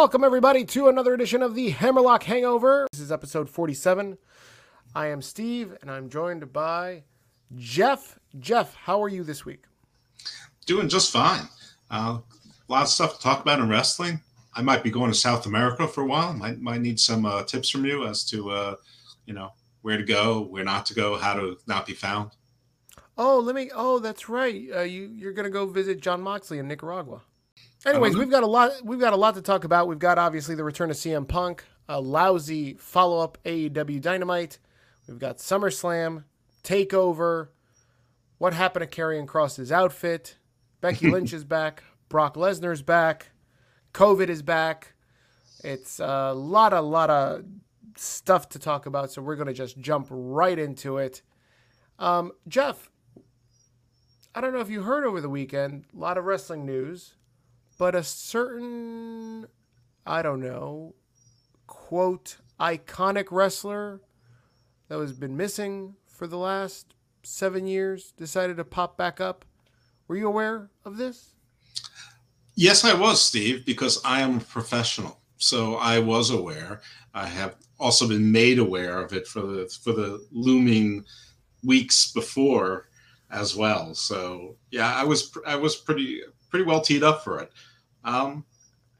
Welcome, everybody, to another edition of the Hammerlock Hangover. This is episode 47. I am Steve, and I'm joined by Jeff. Jeff, how are you this week? Doing just fine. Uh, a lot of stuff to talk about in wrestling. I might be going to South America for a while. Might might need some uh, tips from you as to uh, you know where to go, where not to go, how to not be found. Oh, let me. Oh, that's right. Uh, you you're gonna go visit Jon Moxley in Nicaragua. Anyways, we've got a lot. We've got a lot to talk about. We've got obviously the return of CM Punk, a lousy follow up AEW Dynamite. We've got SummerSlam, Takeover, what happened to Karrion Kross's outfit. Becky Lynch is back. Brock Lesnar's back. COVID is back. It's a lot, a lot of stuff to talk about. So we're gonna just jump right into it. Um, Jeff, I don't know if you heard over the weekend. A lot of wrestling news but a certain, I don't know, quote, iconic wrestler that has been missing for the last seven years decided to pop back up. Were you aware of this? Yes, I was, Steve, because I am a professional. So I was aware. I have also been made aware of it for the for the looming weeks before as well. So yeah, I was I was pretty pretty well teed up for it. Um,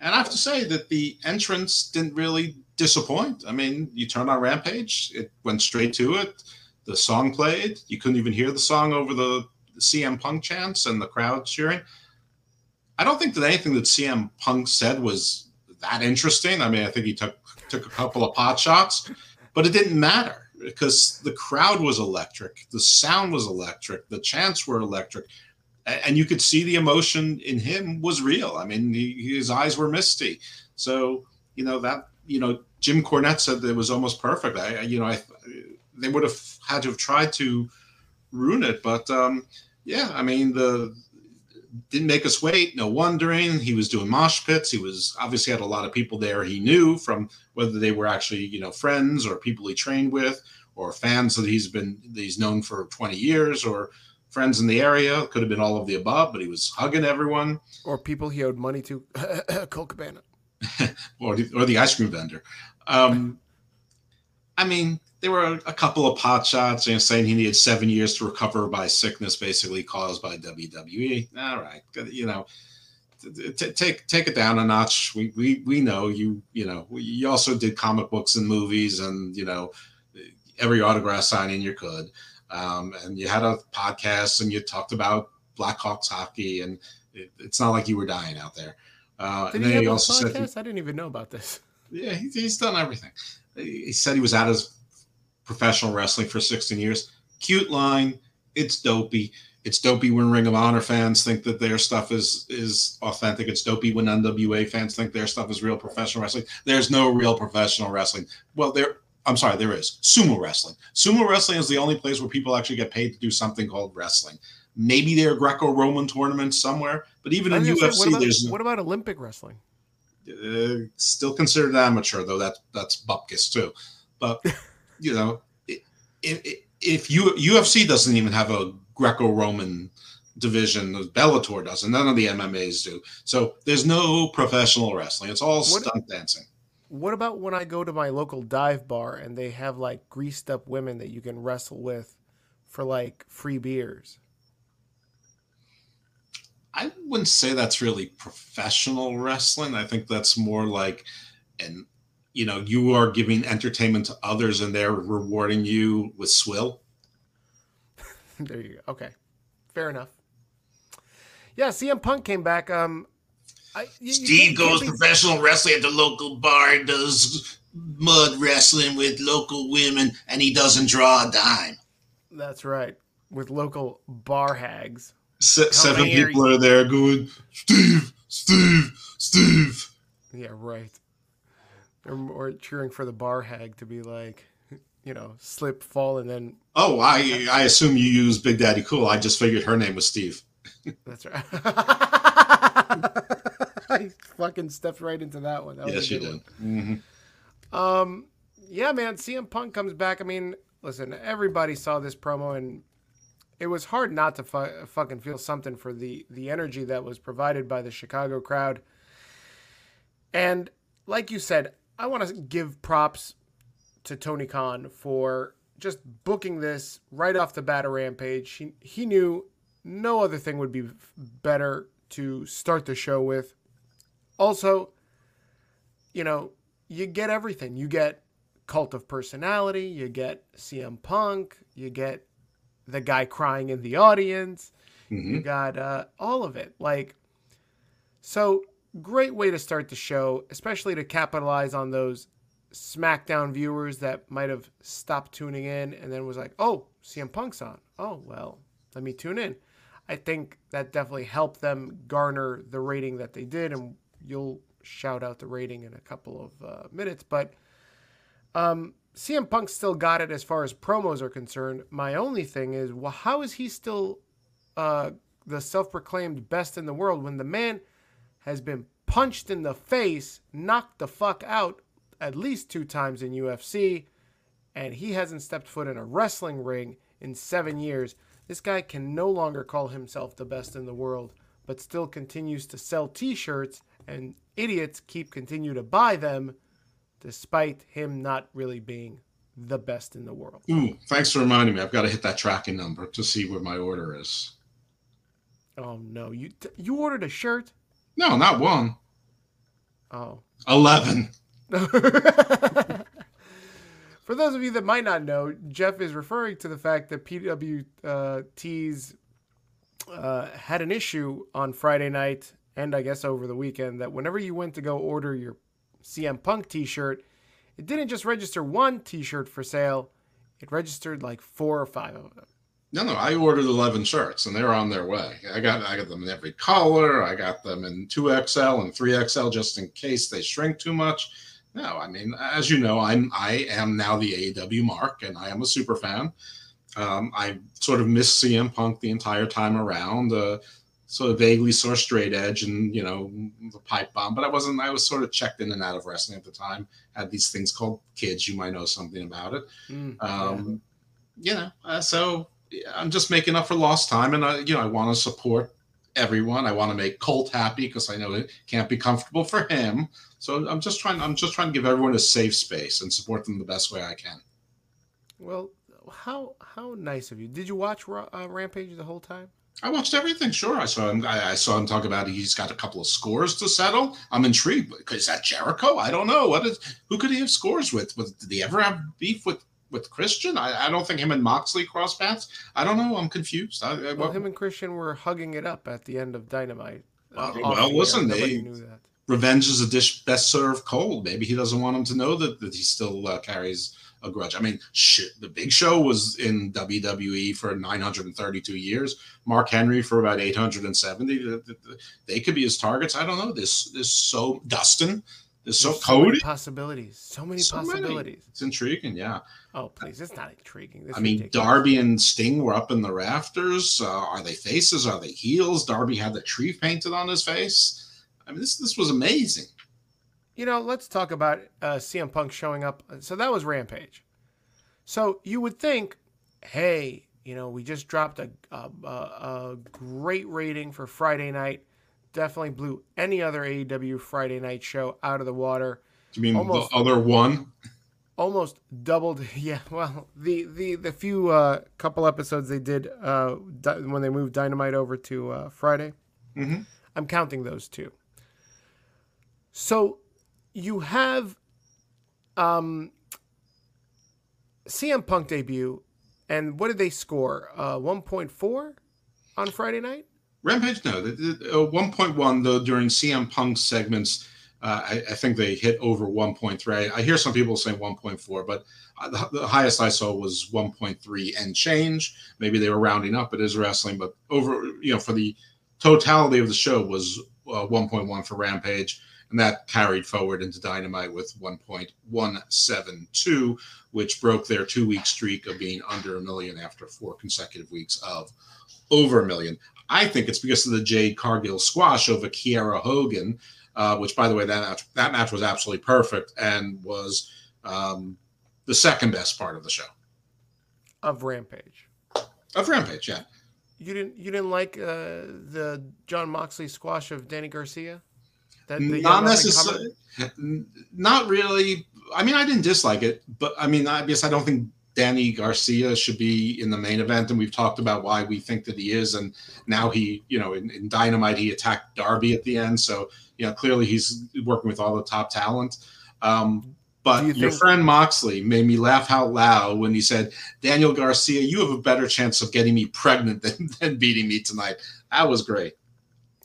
and I have to say that the entrance didn't really disappoint. I mean, you turn on Rampage, it went straight to it. The song played. You couldn't even hear the song over the CM Punk chants and the crowd cheering. I don't think that anything that CM Punk said was that interesting. I mean, I think he took took a couple of pot shots, but it didn't matter because the crowd was electric, the sound was electric, the chants were electric and you could see the emotion in him was real. I mean, he, his eyes were misty. So you know that you know Jim Cornette said that it was almost perfect. I you know I they would have had to have tried to ruin it, but um, yeah, I mean the didn't make us wait. No wondering he was doing mosh pits. He was obviously had a lot of people there he knew from whether they were actually you know friends or people he trained with or fans that he's been that he's known for 20 years or friends in the area. Could have been all of the above, but he was hugging everyone. Or people he owed money to, Colt Cabana. or, the, or the ice cream vendor. Um, I mean, there were a couple of pot shots you know, saying he needed seven years to recover by sickness, basically caused by WWE. All right, you know, t- take take it down a notch. We we we know you. You know, you also did comic books and movies, and you know, every autograph signing you could um, and you had a podcast and you talked about Blackhawks hockey, and it, it's not like you were dying out there. Uh, Did and then he, also said, he, I didn't even know about this. Yeah, he, he's done everything. He said he was out of professional wrestling for 16 years. Cute line. It's dopey. It's dopey when Ring of Honor fans think that their stuff is is authentic. It's dopey when NWA fans think their stuff is real professional wrestling. There's no real professional wrestling. Well, there I'm sorry, there is sumo wrestling. Sumo wrestling is the only place where people actually get paid to do something called wrestling. Maybe there are Greco-Roman tournaments somewhere, but even in UFC, what about, there's what about Olympic wrestling? Uh, still considered amateur, though. That that's bupkis too. But you know, if, if you UFC doesn't even have a Greco-Roman division, Bellator doesn't. None of the MMAs do. So there's no professional wrestling. It's all what, stunt dancing. What about when I go to my local dive bar and they have like greased up women that you can wrestle with for like free beers? I wouldn't say that's really professional wrestling. I think that's more like and you know, you are giving entertainment to others and they're rewarding you with swill. there you go. Okay. Fair enough. Yeah, CM Punk came back. Um, I, you, Steve you goes be... professional wrestling at the local bar, does mud wrestling with local women, and he doesn't draw a dime. That's right, with local bar hags. Se- seven people are there going, Steve, Steve, Steve. Yeah, right. They're more cheering for the bar hag to be like, you know, slip, fall, and then. Oh, I I assume you use Big Daddy Cool. I just figured her name was Steve. That's right. I fucking stepped right into that one. That yes, you did. Mm-hmm. Um, yeah, man. CM Punk comes back. I mean, listen, everybody saw this promo, and it was hard not to fu- fucking feel something for the the energy that was provided by the Chicago crowd. And like you said, I want to give props to Tony Khan for just booking this right off the bat of Rampage. He, he knew no other thing would be better to start the show with. Also, you know, you get everything. You get cult of personality, you get CM Punk, you get the guy crying in the audience, mm-hmm. you got uh, all of it. Like, so great way to start the show, especially to capitalize on those SmackDown viewers that might have stopped tuning in and then was like, oh, CM Punk's on. Oh, well, let me tune in. I think that definitely helped them garner the rating that they did, and you'll shout out the rating in a couple of uh, minutes. But um, CM Punk still got it as far as promos are concerned. My only thing is, well, how is he still uh, the self proclaimed best in the world when the man has been punched in the face, knocked the fuck out at least two times in UFC, and he hasn't stepped foot in a wrestling ring in seven years? This guy can no longer call himself the best in the world, but still continues to sell t shirts, and idiots keep continue to buy them despite him not really being the best in the world. Ooh, thanks for reminding me. I've got to hit that tracking number to see where my order is. Oh no, you you ordered a shirt? No, not one. Oh. 11. For those of you that might not know, Jeff is referring to the fact that PWT's uh, had an issue on Friday night and I guess over the weekend that whenever you went to go order your CM Punk t shirt, it didn't just register one t shirt for sale, it registered like four or five of them. No, no, I ordered 11 shirts and they're on their way. I got I got them in every color. I got them in 2XL and 3XL just in case they shrink too much. No, I mean, as you know, I'm I am now the AEW mark and I am a super fan. Um, I sort of missed CM Punk the entire time around. Uh, sort of vaguely saw straight edge and you know the pipe bomb but i wasn't i was sort of checked in and out of wrestling at the time. Had these things called kids you might know something about it. Mm, um, yeah. you know uh, so i'm just making up for lost time and i you know i want to support everyone. I want to make colt happy because i know it can't be comfortable for him. So i'm just trying i'm just trying to give everyone a safe space and support them the best way i can. Well how how nice of you. Did you watch uh, rampage the whole time I watched everything. Sure, I saw him. I, I, saw him talk about he's got a couple of scores to settle. I'm intrigued. Is that Jericho? I don't know. What is? Who could he have scores with? with did he ever have beef with with Christian? I, I don't think him and Moxley cross paths. I don't know. I'm confused. I, well, well, him and Christian were hugging it up at the end of Dynamite. Uh, well, listen, they, revenge is a dish best served cold. Maybe he doesn't want him to know that that he still uh, carries a grudge. I mean, shit, the Big Show was in WWE for 932 years. Mark Henry for about 870. They could be his targets. I don't know. This this so Dustin. There's so, so Cody. Many possibilities. So many so possibilities. Many. It's intriguing, yeah. Oh please, it's not intriguing. This I mean, ridiculous. Darby and Sting were up in the rafters. Uh, are they faces? Are they heels? Darby had the tree painted on his face. I mean, this this was amazing you know, let's talk about uh, CM Punk showing up. So that was Rampage. So you would think, hey, you know, we just dropped a, a, a great rating for Friday night. Definitely blew any other AEW Friday night show out of the water. You mean almost, the other one? Almost doubled. Yeah. Well, the the the few uh, couple episodes they did uh, di- when they moved Dynamite over to uh, Friday. Mm-hmm. I'm counting those two. So you have um, CM Punk debut, and what did they score? Uh, 1.4 on Friday night? Rampage, no. The, the, uh, 1.1, though, during CM Punk segments, uh, I, I, think they hit over 1.3. I hear some people saying 1.4, but uh, the, the, highest I saw was 1.3 and change. Maybe they were rounding up. It is wrestling, but over, you know, for the totality of the show was uh, 1.1 for Rampage and that carried forward into Dynamite with 1.172, which broke their two week streak of being under a million after four consecutive weeks of over a million. I think it's because of the Jade Cargill squash over Kiera Hogan, uh, which, by the way, that match, that match was absolutely perfect and was um, the second best part of the show. Of Rampage. Of Rampage, yeah. You didn't you didn't like uh, the Jon Moxley squash of Danny Garcia? That, not necessarily. Not really. I mean, I didn't dislike it, but I mean, I guess I don't think Danny Garcia should be in the main event, and we've talked about why we think that he is. And now he, you know, in, in Dynamite he attacked Darby at the end, so you know clearly he's working with all the top talent. Um, but you your friend Moxley made me laugh out loud when he said, "Daniel Garcia, you have a better chance of getting me pregnant than, than beating me tonight." That was great.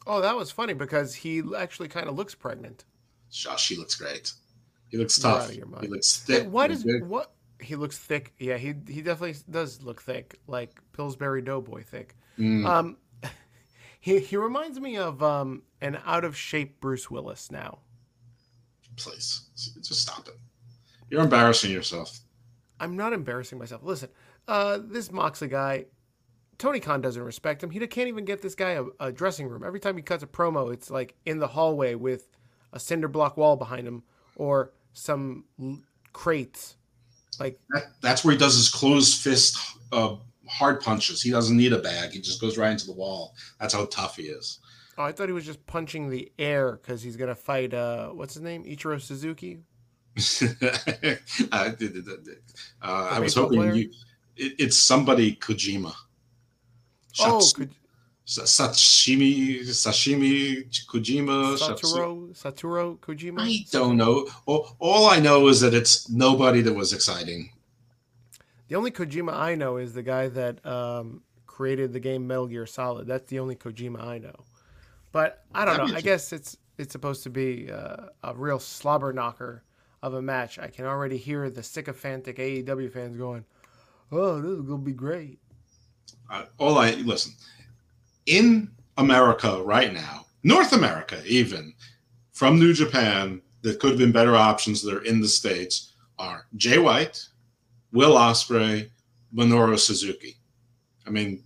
Oh, that was funny because he actually kind of looks pregnant. Josh, she looks great. He looks tough. He looks thick. Hey, what is what? He looks thick. Yeah, he he definitely does look thick, like Pillsbury Doughboy thick. Mm. Um, he he reminds me of um an out of shape Bruce Willis now. Please, just stop it. You're embarrassing yourself. I'm not embarrassing myself. Listen, uh, this Moxley guy, Tony Khan doesn't respect him. He can't even get this guy a, a, dressing room. Every time he cuts a promo, it's like in the hallway with a cinder block wall behind him or some l- crates. Like that, that's where he does his closed fist uh, hard punches. He doesn't need a bag. He just goes right into the wall. That's how tough he is. Oh, I thought he was just punching the air because he's gonna fight. Uh, what's his name? Ichiro Suzuki. uh, I was hoping you. It, it's somebody Kojima. Oh, Ko- sashimi, sashimi, Kojima, Satoru, Satoru Kojima. I don't know. All, all I know is that it's nobody that was exciting. The only Kojima I know is the guy that um, created the game Metal Gear Solid. That's the only Kojima I know. But I don't know. I guess it's it's supposed to be uh, a real slobber knocker of a match. I can already hear the sycophantic AEW fans going, "Oh, this is gonna be great." Uh, all I listen in America right now, North America even, from New Japan, there could have been better options that are in the states are Jay White, Will Ospreay, Minoru Suzuki. I mean,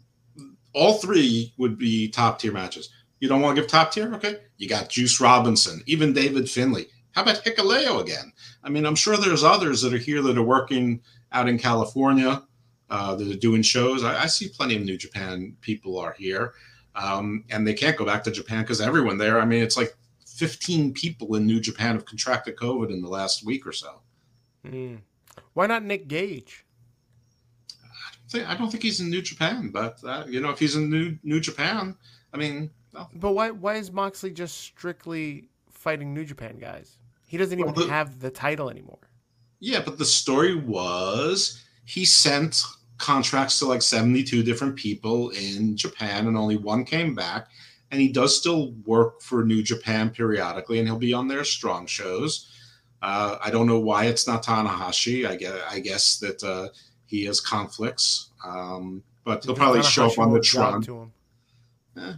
all three would be top tier matches. You don't want to give top tier? Okay. You got Juice Robinson, even David Finlay. How about Hikuleo again? I mean, I'm sure there's others that are here that are working out in California uh, that are doing shows. I, I, see plenty of New Japan people are here, um, and they can't go back to Japan because everyone there. I mean, it's like 15 people in New Japan have contracted COVID in the last week or so. Mm. Why not Nick Gage? I don't think he's in New Japan, but uh, you know, if he's in New New Japan, I mean. Well. But why why is Moxley just strictly fighting New Japan guys? He doesn't even well, the, have the title anymore. Yeah, but the story was he sent contracts to like 72 different people in Japan and only one came back. And he does still work for New Japan periodically and he'll be on their strong shows. Uh, I don't know why it's not Tanahashi. I guess, I guess that uh, he has conflicts, um, but he'll probably show up on the Tron. Eh,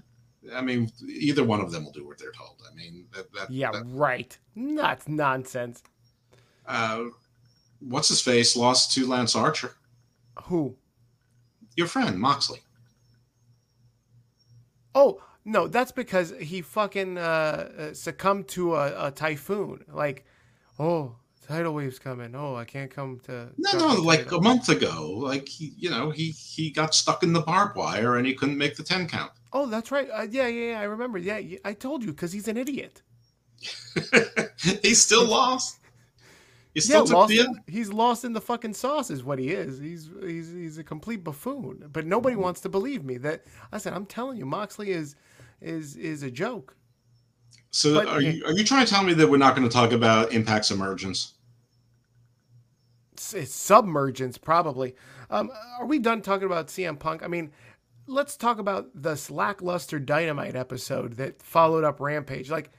I mean, either one of them will do what they're told. I mean, that, that, yeah, that, right. That's nonsense. Uh, what's his face lost to Lance Archer. Who? Your friend Moxley. Oh no, that's because he fucking uh, uh, succumbed to a, a, typhoon. Like, oh, tidal wave's coming. Oh, I can't come to. No, no, like a month ago. Like he, you know, he he got stuck in the barbed wire and he couldn't make the ten count. Oh, that's right. Uh, yeah, yeah, yeah. I remember. Yeah, I told you because he's an idiot. he's still lost. He's yeah, lost in, he's lost in the fucking sauce, is what he is. He's he's he's a complete buffoon. But nobody mm-hmm. wants to believe me. That I said, I'm telling you, Moxley is is is a joke. So but, are you are you trying to tell me that we're not going to talk about Impact's emergence? It's, it's submergence, probably. Um, are we done talking about CM Punk? I mean, let's talk about the lackluster Dynamite episode that followed up Rampage. Like,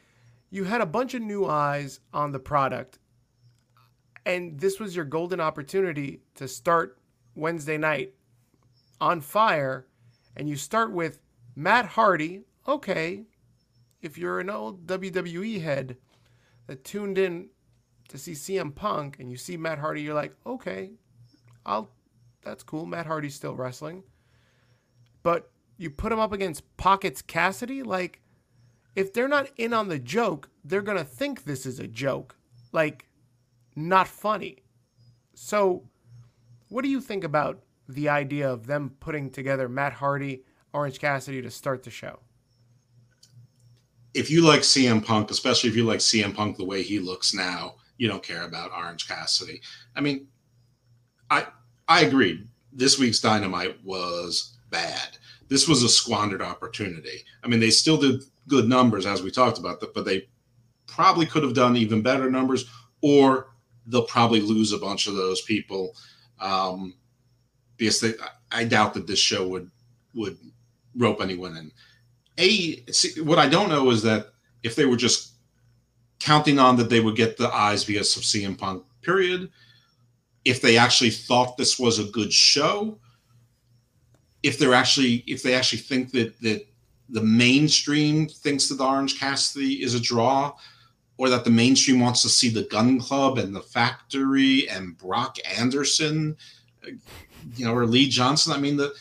you had a bunch of new eyes on the product and this was your golden opportunity to start Wednesday night on fire. And you start with Matt Hardy. Okay, if you're an old WWE head that tuned in to see CM Punk and you see Matt Hardy, you're like, okay, I'll that's cool. Matt Hardy's still wrestling. But you put him up against Pockets Cassidy, like if they're not in on the joke, they're gonna think this is a joke. Like not funny. So, what do you think about the idea of them putting together Matt Hardy, Orange Cassidy to start the show? if you like CM Punk, especially if you like CM Punk the way he looks now, you don't care about Orange Cassidy. I mean, I I agree. This week's Dynamite was bad. This was a squandered opportunity. I mean, they still did good numbers as we talked about, but they probably could have done even better numbers, or they'll probably lose a bunch of those people um, because they, I doubt that this show would would rope anyone in. A see, what I don't know is that if they were just counting on that they would get the eyes because of CM Punk, period. If they actually thought this was a good show, if they're actually if they actually think that that the mainstream thinks that the Orange Cassidy is a draw, or that the mainstream wants to see the Gun Club and the Factory and Brock Anderson, uh, you know, or Lee Johnson. I mean, the,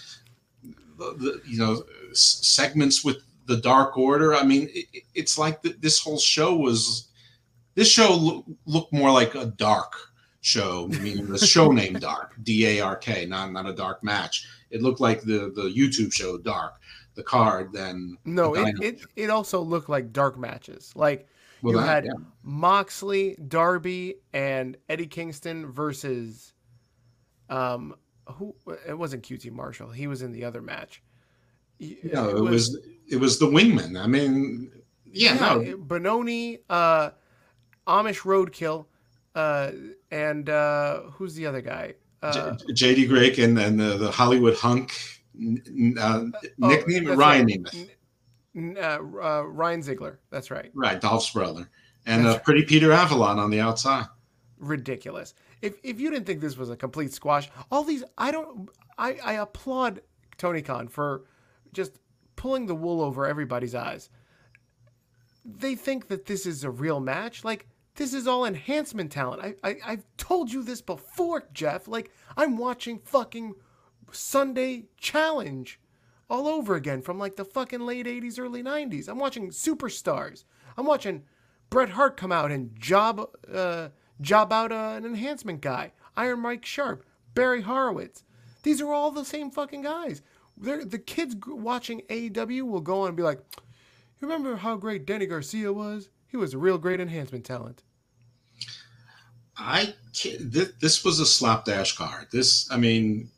the, the you know segments with the Dark Order. I mean, it, it's like the, this whole show was. This show look, looked more like a dark show, meaning the show name Dark, D A R K, not not a dark match. It looked like the the YouTube show Dark, the card. Then no, the it, it it also looked like dark matches. Like Well, you that- had yeah. Moxley, Darby, and Eddie Kingston versus um who it wasn't QT Marshall. He was in the other match. No, it was it was the wingman. I mean, yeah, no, it- Bononi, uh, Amish Roadkill, uh, and uh, who's the other guy? Uh, J- JD Drake and and the, the Hollywood hunk n- uh, oh, nickname that's Ryan right. Uh, uh, Ryan Ziegler. That's right. right? Dolph's brother, and uh, Pretty Peter Avalon on the outside. ridiculous. If if you didn't think this was a complete squash, all these I don't I I applaud Tony Khan for just pulling the wool over everybody's eyes. They think that this is a real match. Like this is all enhancement talent. I, I I've told you this before, Jeff. Like I'm watching fucking Sunday Challenge all over again from like the fucking late 80s, early 90s. I'm watching superstars. I'm watching Bret Hart come out and job uh, job out uh, an enhancement guy. Iron Mike Sharpe, Barry Horowitz. These are all the same fucking guys. They're, the kids watching AEW will go on and be like, "You remember how great Danny Garcia was? He was a real great enhancement talent." I this was a slapdash card. This, I mean,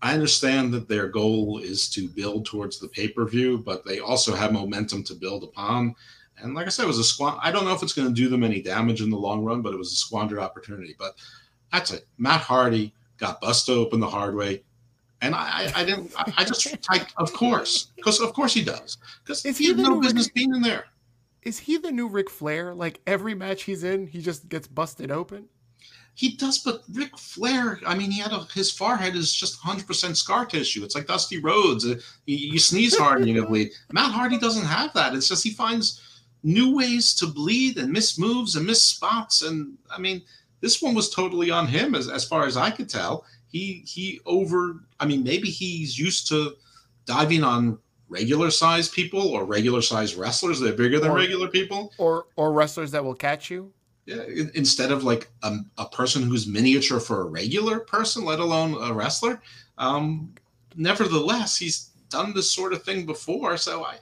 I understand that their goal is to build towards the pay per view, but they also have momentum to build upon. And like I said, it was a squan. I don't know if it's going to do them any damage in the long run, but it was a squandered opportunity. But that's it. Matt Hardy got busted open the hard way. And I, I, I didn't. I, I just typed, of course, because of course he does, because he had no business being in there. Is he the new Ric Flair? Like every match he's in, he just gets busted open. He does, but Ric Flair, I mean, he had a, his forehead is just 100% scar tissue. It's like Dusty Rhodes. Uh, You, you sneeze hard and you bleed. Matt Hardy doesn't have that. It's just he finds new ways to bleed and miss moves and miss spots. And I mean, this one was totally on him as, as far as I could tell. He, he over, I mean, maybe he's used to diving on regular sized people or regular sized wrestlers that are bigger than Or- regular people. Or or wrestlers that will catch you. Yeah, instead of like a, a person who's miniature for a regular person, let alone a wrestler. Um, nevertheless, he's done this sort of thing before, so I,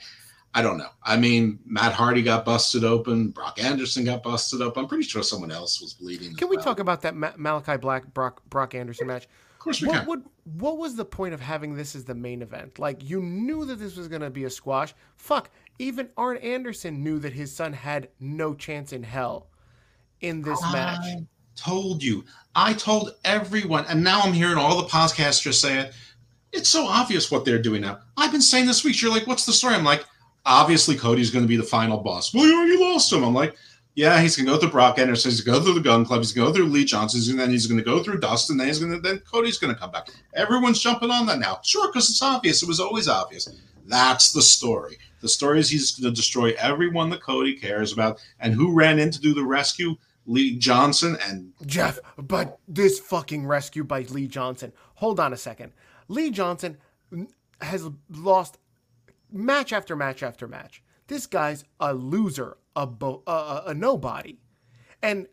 I don't know. I mean, Matt Hardy got busted open, Brock Anderson got busted up. I'm pretty sure someone else was bleeding. Can we well. talk about that Ma- Malakai Black Brock Brock Anderson match? Of course, we What can. would what was the point of having this as the main event? Like you knew that this was going to be a squash. Fuck, even Arn Anderson knew that his son had no chance in hell in this match. I told you. I told everyone, and now I'm hearing all the podcasters say it. It's so obvious what they're doing now. I've been saying this week. You're like, "What's the story?" I'm like, "Obviously, Cody's going to be the final boss." Well, you already lost him. I'm like, "Yeah, he's going to go through Brock Anderson. He's going to go through the Gun Club. He's going to go through Lee Johnson, and then he's going to go through Dustin. Then he's going to then Cody's going to come back. Everyone's jumping on that now. Sure, because it's obvious. It was always obvious. That's the story. The story is he's going to destroy everyone that Cody cares about. And who ran in to do the rescue? Lee Johnson and Jeff, but this fucking rescue by Lee Johnson. Hold on a second. Lee Johnson has lost match after match after match. This guy's a loser, a bo- a, a, nobody, and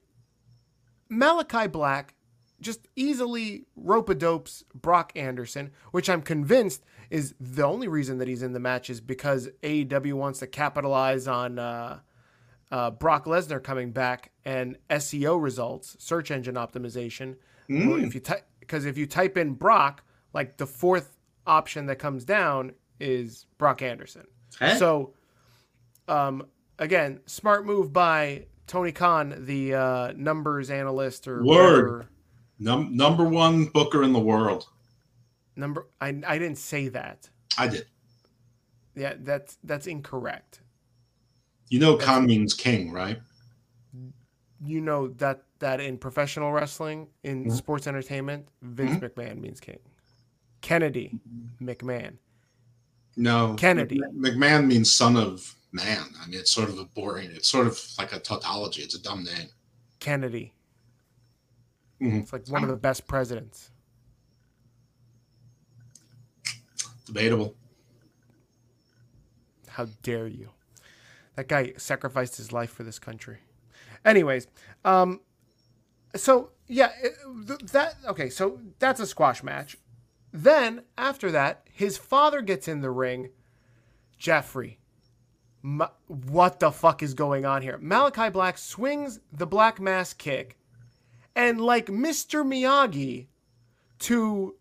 Malakai Black just easily rope a dopes Brock Anderson, which I'm convinced is the only reason that he's in the match is because AEW wants to capitalize on uh, uh, Brock Lesnar coming back and SEO results, search engine optimization. Mm. If you type, because if you type in Brock, like the fourth option that comes down is Brock Anderson. Huh? So, um, again, smart move by Tony Khan, the uh, numbers analyst or Word. Num- number one booker in the world. Number, I I didn't say that. I did. Yeah, that's that's incorrect. You know, Khan means king, right? You know that that in professional wrestling, in Mhm. sports entertainment, Vince McMahon means king. Kennedy McMahon. No. Kennedy. McMahon means son of man. I mean, it's sort of a boring. It's sort of like a tautology. It's a dumb name. Kennedy. Mhm. It's like one of the best presidents. Debatable. How dare you? That guy sacrificed his life for this country. Anyways, um, so yeah, that okay. So that's a squash match. Then after that, his father gets in the ring. Jeffrey, what the fuck is going on here? Malakai Black swings the black mass kick, and like Mr. Miyagi to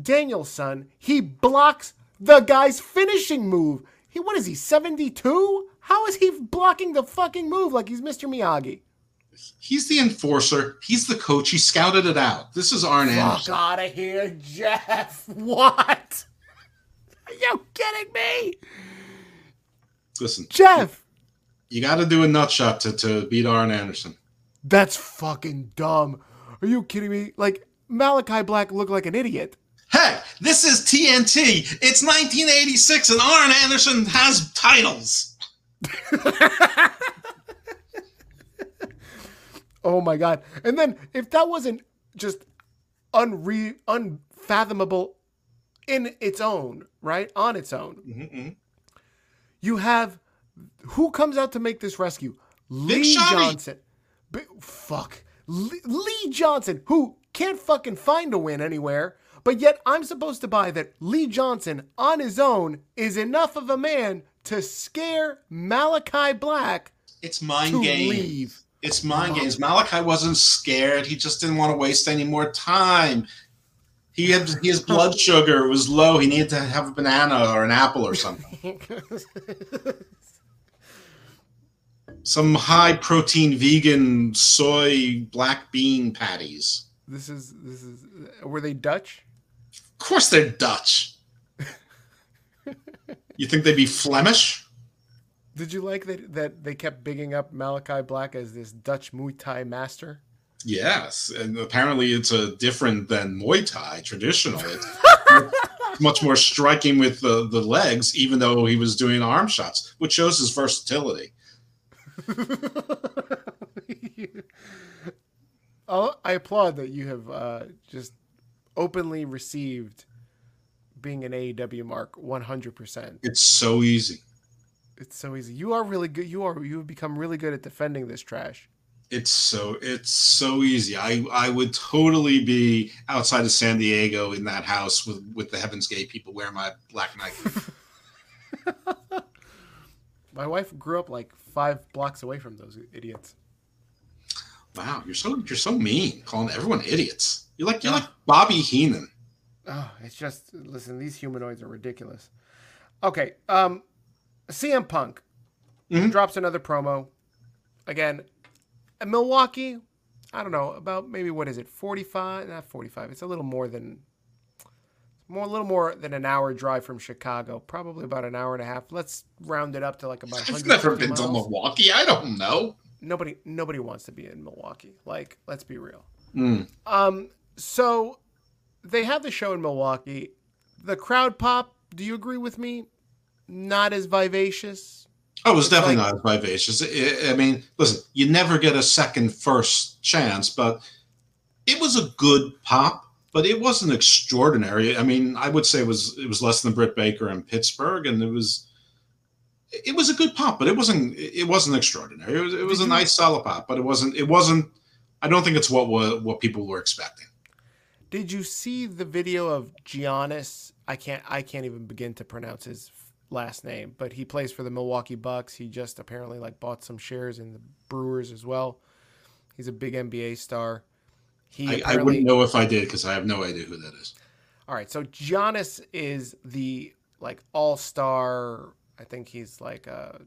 Danielson, he blocks the guy's finishing move. He what is he, 72? How is he blocking the fucking move like he's Mr. Miyagi? He's the enforcer. He's the coach. He scouted it out. This is Arn Fuck Anderson. out of here, Jeff. What? Are you kidding me? Listen, Jeff, you got to do a nut shot to, to beat Arn Anderson. that's fucking dumb. Are you kidding me? Like Malakai Black looked like an idiot. Heck, this is TNT. It's 1986, and Arn Anderson has titles. Oh my god. And then if that wasn't just unre unfathomable in its own, right? On its own. Mhm. You have who comes out to make this rescue? Lee Shotty. Johnson. Fuck. Lee, Lee Johnson, who can't fucking find a win anywhere, but yet I'm supposed to buy that Lee Johnson on his own is enough of a man to scare Malakai Black It's mind to games. leave. It's mind games. Malakai wasn't scared. He just didn't want to waste any more time. He had his blood sugar was low. He needed to have a banana or an apple or something. Some high protein vegan soy black bean patties. This is this is were they Dutch? Of course they're Dutch. You think they'd be Flemish? Did you like that that they kept bigging up Malakai Black as this Dutch Muay Thai master? Yes, and apparently it's a different than Muay Thai traditional. It's much more striking with the, the legs, even though he was doing arm shots, which shows his versatility. oh, I applaud that you have uh, just openly received being an AEW mark 100%. It's so easy. It's so easy. You are really good. You are you have become really good at defending this trash. It's so it's so easy. I I would totally be outside of San Diego in that house with with the Heaven's Gate people wearing my black Nike. My wife grew up like 5 blocks away from those idiots. wow, you're so you're so mean, calling everyone idiots. You're like you're like Bobby Heenan. Oh, it's just listen, these humanoids are ridiculous. Okay, um CM Punk Mhm. drops another promo. Again, Milwaukee, I don't know, about maybe what is it, 45? Not 45. It's a little more than more a little more than an hour drive from Chicago. Probably about an hour and a half. Let's round it up to like about I've 150 never been to. Milwaukee. I don't know. Nobody nobody wants to be in Milwaukee. Like, let's be real. Mm. Um, so they have the show in Milwaukee. The crowd pop, do you agree with me? Not as vivacious. Oh, it was definitely like- not as vivacious. I, I mean, listen, you never get a second, first chance, but it was a good pop, but it wasn't extraordinary. I mean, I would say it was it was less than Britt Baker in Pittsburgh, and it was it was a good pop, but it wasn't it wasn't extraordinary. It was it was a nice solid pop, but it wasn't it wasn't. I don't think it's what what people were expecting. Did you see the video of Giannis? I can't. I can't even begin to pronounce his last name, but he plays for the Milwaukee Bucks. He just apparently like bought some shares in the Brewers as well. He's a big NBA star. He I, I wouldn't know if I did because I have no idea who that is. All right, so Giannis is the like all star. I think he's like a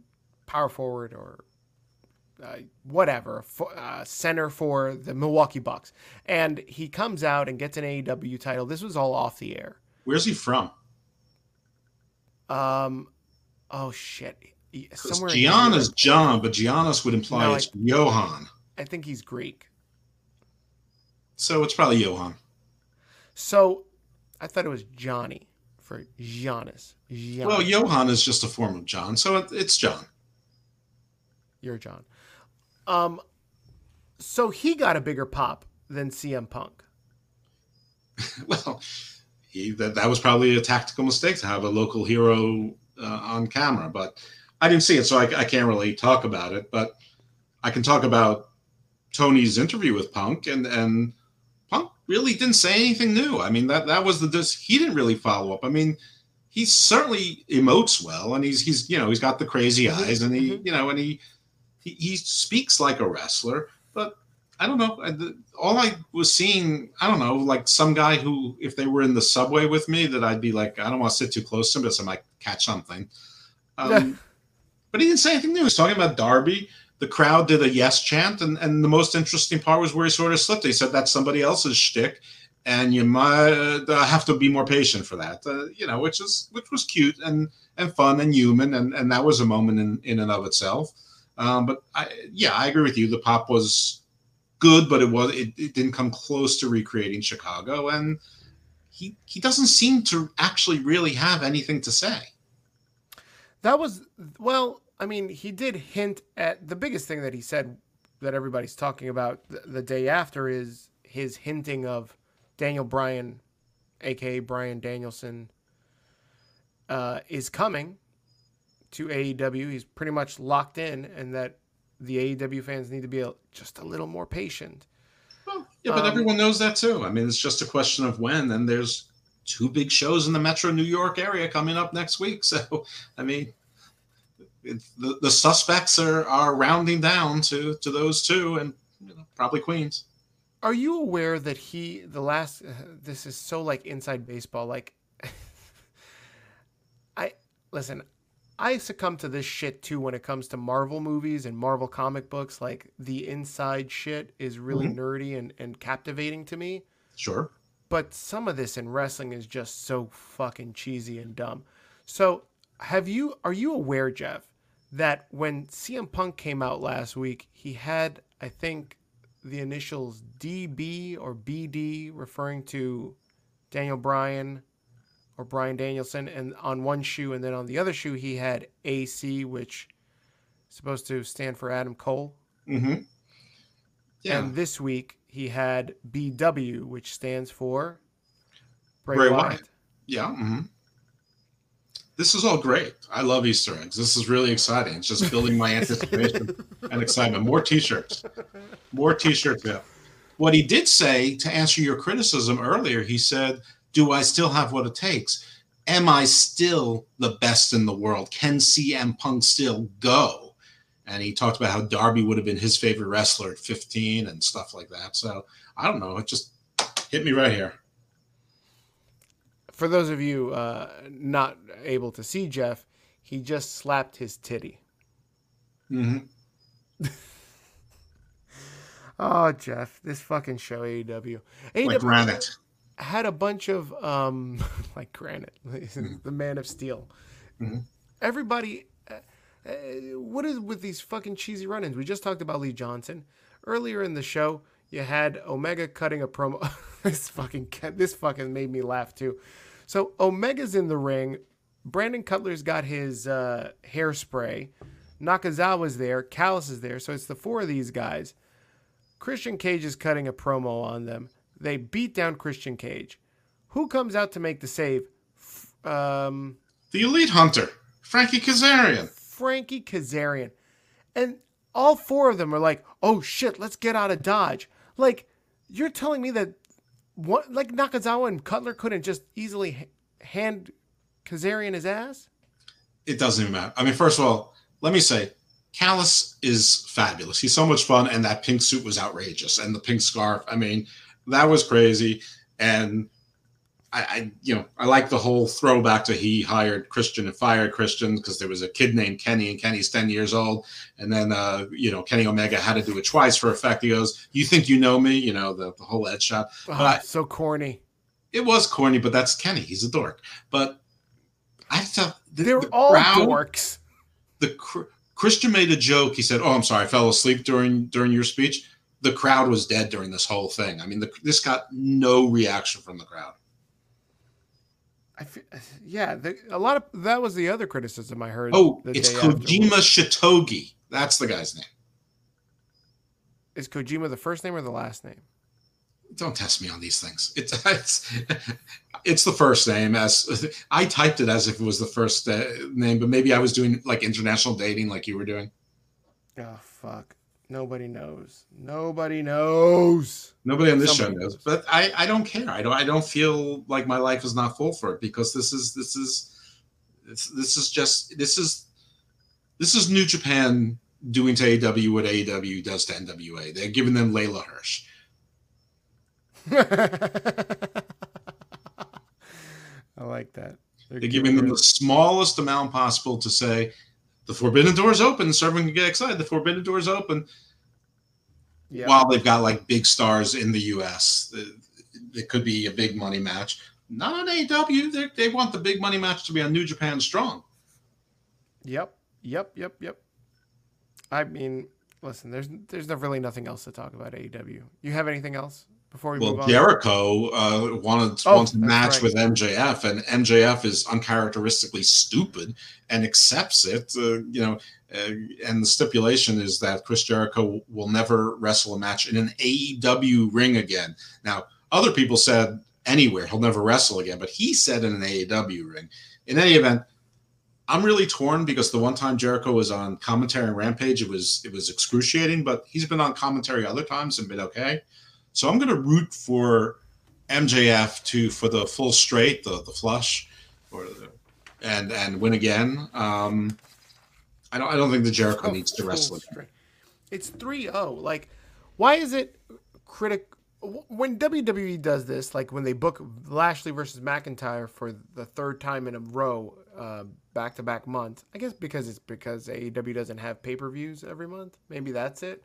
power forward or uh, whatever for, uh, center for the Milwaukee Bucks, and he comes out and gets an AEW title. This was all off the air. Where's he from? Um, oh shit, somewhere. Gian is John, but Giannis would imply no, it's I, Johan. I think he's Greek. So it's probably Johan. So I thought it was Johnny for Giannis. Giannis. Well, Johan is just a form of John, so it, it's John. You're John. Um, so he got a bigger pop than CM Punk. well, he, that that was probably a tactical mistake to have a local hero uh, on camera, but I didn't see it, so I, I can't really talk about it. But I can talk about Tony's interview with Punk, and and Punk really didn't say anything new. I mean that that was the dis- he didn't really follow up. I mean, he certainly emotes well, and he's he's you know he's got the crazy mm-hmm. eyes, and he mm-hmm. you know and he, he he speaks like a wrestler, but I don't know. All I was seeing, I don't know, like some guy who, if they were in the subway with me, that I'd be like, I don't want to sit too close to him because I might catch something. Um, but he didn't say anything new. He was talking about Darby. The crowd did a yes chant, and, and the most interesting part was where he sort of slipped. He said that's somebody else's shtick, and you might uh, have to be more patient for that. Uh, you know, which is which was cute and and fun and human, and and that was a moment in in and of itself. Um, but I, yeah, I agree with you. The pop was good, but it was it, it didn't come close to recreating Chicago, and he he doesn't seem to actually really have anything to say. That was well, I mean, he did hint at the biggest thing that he said that everybody's talking about the, the day after is his hinting of Daniel Bryan, aka Bryan Danielson, uh, is coming to AEW. He's pretty much locked in, and that the AEW fans need to be a, just a little more patient. Well, yeah, but um, everyone knows that too. I mean, it's just a question of when. And there's two big shows in the Metro New York area coming up next week. So, I mean, the, the suspects are, are rounding down to, to those two and you know, probably Queens. Are you aware that he, the last, uh, this is so like inside baseball. Like, I, listen, I succumb to this shit too when it comes to Marvel movies and Marvel comic books. Like the inside shit is really mm-hmm. nerdy and, and captivating to me. Sure. But some of this in wrestling is just so fucking cheesy and dumb. So have you are you aware, Jeff, that when CM Punk came out last week, he had, I think, the initials DB or BD referring to Daniel Bryan or Bryan Danielson, and on one shoe, and then on the other shoe he had AC, which is supposed to stand for Adam Cole. Mm-hmm. Yeah. And this week he had BW, which stands for Bray, Bray Wyatt. Wyatt. Yeah. Mm-hmm. This is all great. I love Easter eggs. This is really exciting. It's just building my anticipation and excitement. More T-shirts. More T-shirts. Yeah. What he did say to answer your criticism earlier, he said do I still have what it takes? Am I still the best in the world? Can CM Punk still go? And he talked about how Darby would have been his favorite wrestler at 15 and stuff like that. So I don't know. It just hit me right here. For those of you uh, not able to see Jeff, he just slapped his titty. Mm-hmm. oh, Jeff, this fucking show AEW. AEW like granite had a bunch of um, like Granite, mm-hmm. the Man of Steel. Mm-hmm. Everybody, uh, uh, what is with these fucking cheesy run-ins? We just talked about Lee Johnson earlier in the show. You had Omega cutting a promo. this fucking this fucking made me laugh too. So Omega's in the ring. Brandon Cutler's got his uh, hairspray. Nakazawa's there. Callis is there. So it's the four of these guys. Christian Cage is cutting a promo on them. They beat down Christian Cage. Who comes out to make the save? Um, the Elite Hunter, Frankie Kazarian. Frankie Kazarian. And all four of them are like, oh shit, let's get out of Dodge. Like, you're telling me that what like Nakazawa and Cutler couldn't just easily hand Kazarian his ass? It doesn't even matter. I mean, first of all, let me say, Callis is fabulous. He's so much fun, and that pink suit was outrageous, and the pink scarf. I mean, that was crazy. And I, I you know, I like the whole throwback to he hired Christian and fired Christian because there was a kid named Kenny, and Kenny's ten years old, and then uh, you know, Kenny Omega had to do it twice for effect. He goes, "You think you know me?" You know, the, the whole head shot. Oh, But I- so corny. It was corny, but that's Kenny. He's a dork. But I thought the, They're the all crowd- dorks. the cr- Christian made a joke. He said, "Oh, I'm sorry, I fell asleep during during your speech." The crowd was dead during this whole thing. I mean, the, this got no reaction from the crowd. I fe- yeah, the, a lot of that was the other criticism I heard. Oh, it's. Kojima Shitogi. That's the guy's name. Is Kojima the first name or the last name? Don't test me on these things. It's it's, it's the first name. As I typed it as if it was the first uh, name, but maybe I was doing like international dating, like you were doing. Oh fuck! Nobody knows. Nobody knows. Nobody on this Somebody show knows, knows. but I, I don't care. I don't I don't feel like my life is not full for it because this is this is this, this is just this is this is New Japan doing to AEW what AEW does to NWA. They're giving them Leyla Hirsch. I like that. They're giving them the smallest amount possible to say the forbidden door is open, so everyone can get excited. The forbidden door is open. yeah. While they've got like big stars in the US, it, could be a big money match. Not on AEW. They, they want the big money match to be on New Japan Strong. Yep. Yep. Yep. Yep. I mean, listen. There's there's really nothing else to talk about AEW. You have anything else before we move Well, on? Jericho uh, wanted Oh, wants a match right. with MJF, and MJF is uncharacteristically stupid and accepts it. Uh, you know, uh, and the stipulation is that Chris Jericho will never wrestle a match in an AEW ring again. Now, other people said anywhere he'll never wrestle again, but he said in an AEW ring. In any event, I'm really torn because the one time Jericho was on commentary and Rampage, it was it was excruciating, but he's been on commentary other times and been okay. So I'm going to root for MJF to for the full straight, the the flush, or the, and and win again. Um, I don't I don't think the Jericho Oh, needs to wrestle. straight. It's 3-0. Like, why is it critic when WWE does this? Like when they book Lashley versus McIntyre for the third time in a row, uh, back to back month. I guess because it's because AEW doesn't have pay per views every month. Maybe that's it.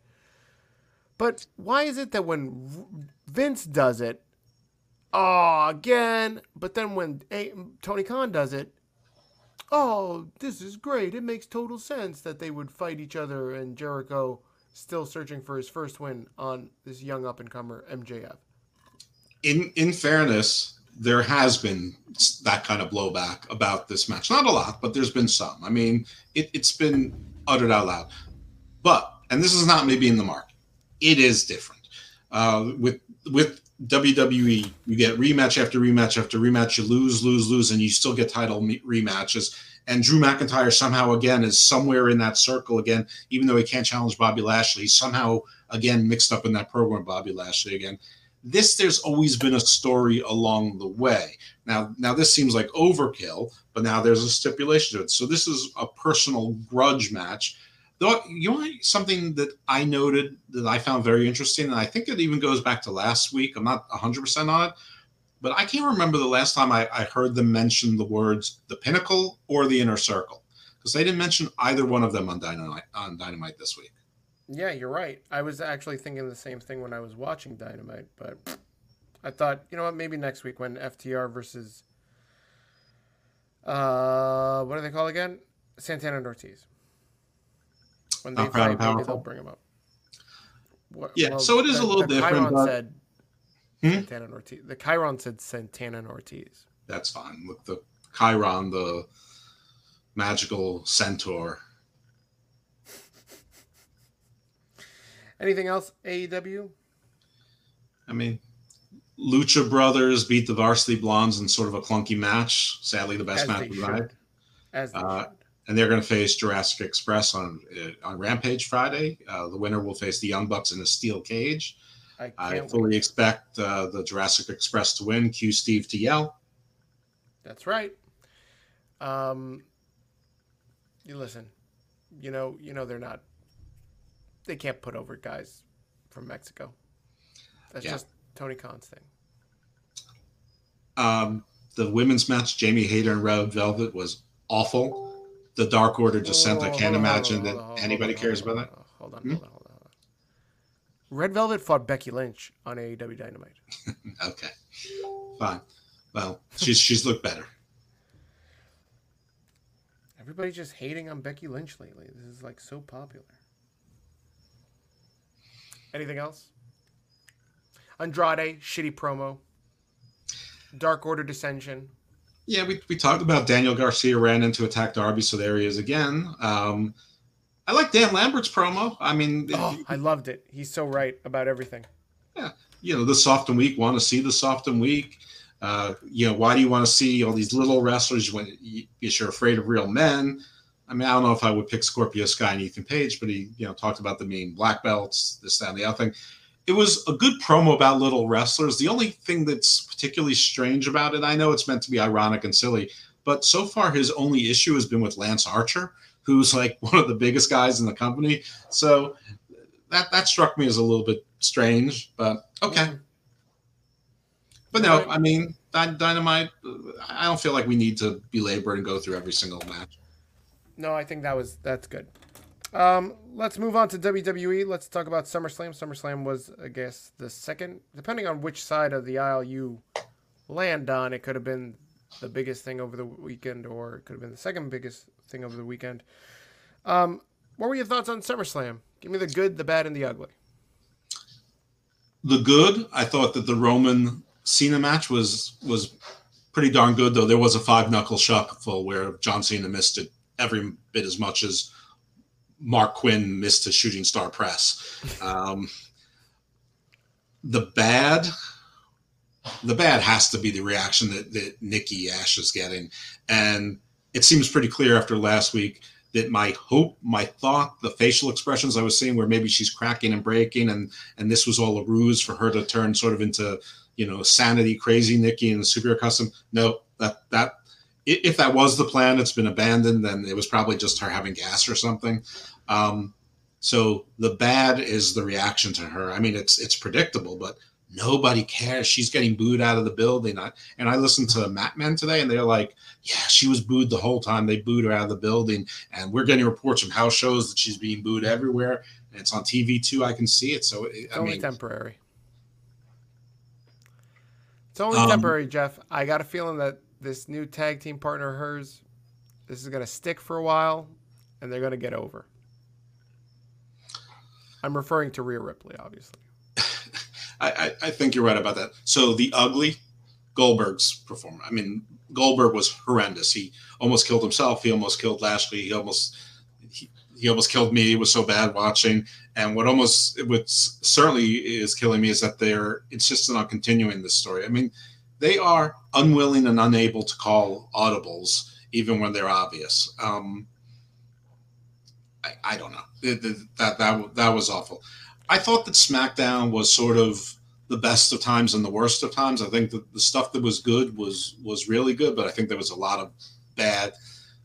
But why is it that when Vince does it, oh again, but then when A- Tony Khan does it, oh, this is great. It makes total sense that they would fight each other and Jericho still searching for his first win on this young up and comer MJF. In in fairness, there has been that kind of blowback about this match. Not a lot, but there's been some. I mean, it, it's been uttered out loud. But and this is not me being the mark. It is different. Uh, with with WWE, you get rematch after rematch after rematch. You lose, lose, lose, and you still get title rematches. And Drew McIntyre somehow again is somewhere in that circle again, even though he can't challenge Bobby Lashley. He's somehow again mixed up in that program, Bobby Lashley again. This there's always been a story along the way. Now, now this seems like overkill, but now there's a stipulation to it. So this is a personal grudge match. Though you know something that I noted that I found very interesting, and I think it even goes back to last week. I'm not 100 percent on it, but I can't remember the last time I, I heard them mention the words the pinnacle or the inner circle because they didn't mention either one of them on Dynamite on Dynamite this week. Yeah, you're right. I was actually thinking the same thing when I was watching Dynamite, but I thought, you know what, maybe next week when FTR versus uh what do they call again? Santana and Ortiz. When they Proud and Powerful? they'll bring them up. What- Yeah, so it is a little the different, Chiron but- said Hmm? Santana and Ortiz. The Chiron said Santana and Ortiz. That's fine with the Chiron, the magical centaur. Anything else? AEW? I mean, Lucha Brothers beat the Varsity Blondes in sort of a clunky match. Sadly, the best As match of the night. As Uh. And they're going to face Jurassic Express on uh, on Rampage Friday. Uh, the winner will face the Young Bucks in a steel cage. I, I fully wait. expect uh, the Jurassic Express to win. Cue Steve to yell. That's right. Um, you listen. You know, you know they're not. They can't put over guys from Mexico. That's yeah. just Tony Khan's thing. Um, the women's match, Jamie Hayter and Red Velvet, was awful. The Dark Order descent, I can't imagine that anybody cares about that. Hold on, hold on, hold on. Red Velvet fought Becky Lynch on AEW Dynamite. okay, fine. Well, she's she's looked better. Everybody's just hating on Becky Lynch lately. This is like so popular. Anything else? Andrade, shitty promo. Dark Order dissension. Yeah, we, we talked about Daniel Garcia ran into attack Darby, so there he is again. Um, I like Dan Lambert's promo. I mean, oh, I loved it. He's so right about everything. Yeah, you know, the soft and weak want to see the soft and weak. Uh, you know, why do you want to see all these little wrestlers when you're afraid of real men? I mean, I don't know if I would pick Scorpio Sky and Ethan Page, but he, you know, talked about the mean black belts, this, that, and the other thing it was a good promo about little wrestlers. The only thing that's particularly strange about it, I know it's meant to be ironic and silly, but so far his only issue has been with Lance Archer, who's like one of the biggest guys in the company. So that that struck me as a little bit strange, but okay. But no, I mean, Dynamite. I don't feel like we need to belabor and go through every single match. No, I think that was that's good. Um, let's move on to WWE. Let's talk about SummerSlam. SummerSlam was, I guess, the second, depending on which side of the aisle you land on, it could have been the biggest thing over the weekend, or it could have been the second biggest thing over the weekend. Um, what were your thoughts on SummerSlam? Give me the good, the bad, and the ugly. The good, I thought that the Roman Cena match was was pretty darn good, though there was a five knuckle shuffle where John Cena missed it every bit as much as Marq Quen missed a shooting star press. Um, the bad, the bad has to be the reaction that, that Nikki Ash is getting, and it seems pretty clear after last week that my hope, my thought, the facial expressions I was seeing, where maybe she's cracking and breaking, and and this was all a ruse for her to turn sort of into you know sanity crazy Nikki and Superior Custom. No, that that if that was the plan, it's been abandoned. Then it was probably just her having gas or something. Um, so the bad is the reaction to her. I mean, it's it's predictable, but nobody cares. She's getting booed out of the building. I, and I listened to Mat Men today, and they're like, "Yeah, she was booed the whole time. They booed her out of the building." And we're getting reports from house shows that she's being booed everywhere, and it's on TV too. I can see it. So it, it's I only mean, temporary. It's only um, temporary, Jeff. I got a feeling that this new tag team partner of hers, this is going to stick for a while, and they're going to get over. I'm referring to Rhea Ripley, obviously. I, I, I, think you're right about that. So the ugly Goldberg's performance. I mean, Goldberg was horrendous. He almost killed himself. He almost killed Lashley. He almost he, he almost killed me. It was so bad watching. And what almost what certainly is killing me is that they're insistent on continuing this story. I mean, they are unwilling and unable to call audibles even when they're obvious. Um, I, I, don't know. It, it, that that that was awful. I thought that SmackDown was sort of the best of times and the worst of times. I think that the stuff that was good was was really good, but I think there was a lot of bad.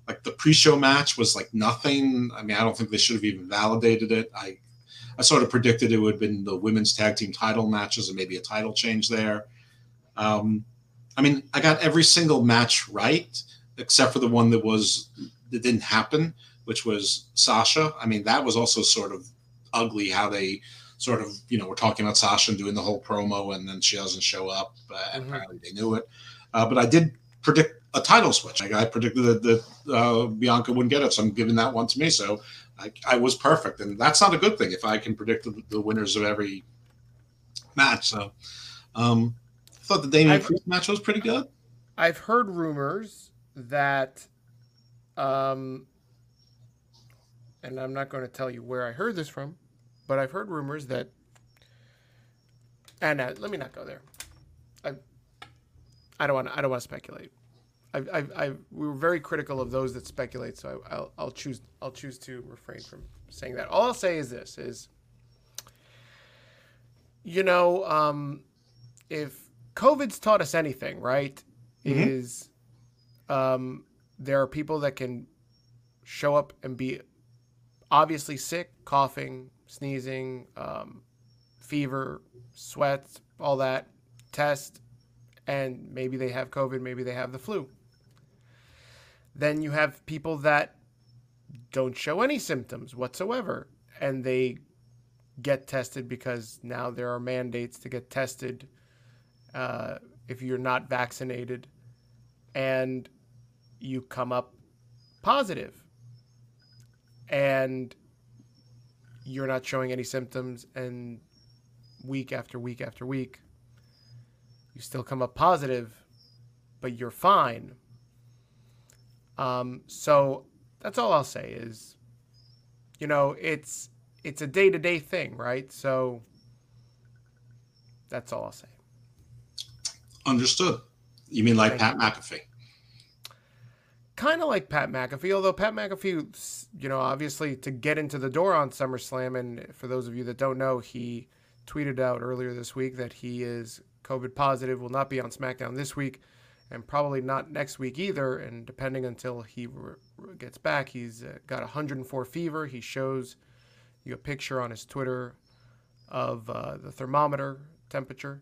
Like the pre-show match was like nothing. I mean, I don't think they should have even validated it. I I sort of predicted it would have been the women's tag team title matches and maybe a title change there. Um, I mean, I got every single match right except for the one that was that didn't happen, which was Sasha. I mean, that was also sort of ugly how they sort of you know we're talking about Sasha and doing the whole promo, and then she doesn't show up. Uh, mm-hmm. Apparently, they knew it. Uh, but I did predict a title switch. I, I predicted that, that uh, Bianca wouldn't get it, so I'm giving that one to me. So I, I was perfect, and that's not a good thing if I can predict the, the winners of every match. So. Um, thought the Damian I've, Priest match was pretty good. I've heard rumors that, um, and I'm not going to tell you where I heard this from, but I've heard rumors that, and uh, let me not go there. I, I don't want. I don't want to speculate. I, I, I, we were very critical of those that speculate, so I, will I'll choose. I'll choose to refrain from saying that. All I'll say is this: is you know, um, if COVID's taught us anything, right, Mhm. is um, there are people that can show up and be obviously sick, coughing, sneezing, um, fever, sweat, all that, test, and maybe they have COVID, maybe they have the flu. Then you have people that don't show any symptoms whatsoever, and they get tested because now there are mandates to get tested uh, if you're not vaccinated, and you come up positive, and you're not showing any symptoms, and week after week after week, you still come up positive, but you're fine. Um, so that's all I'll say is, you know, it's it's a day to day thing, right? So that's all I'll say. Understood. You mean like Thank Pat McAfee? Kind of like Pat McAfee, although Pat McAfee, you know, obviously to get into the door on SummerSlam, and for those of you that don't know, he tweeted out earlier this week that he is COVID positive, will not be on SmackDown this week, and probably not next week either. And depending until he re- gets back, he's got 104 fever. He shows you a picture on his Twitter of uh, the thermometer temperature.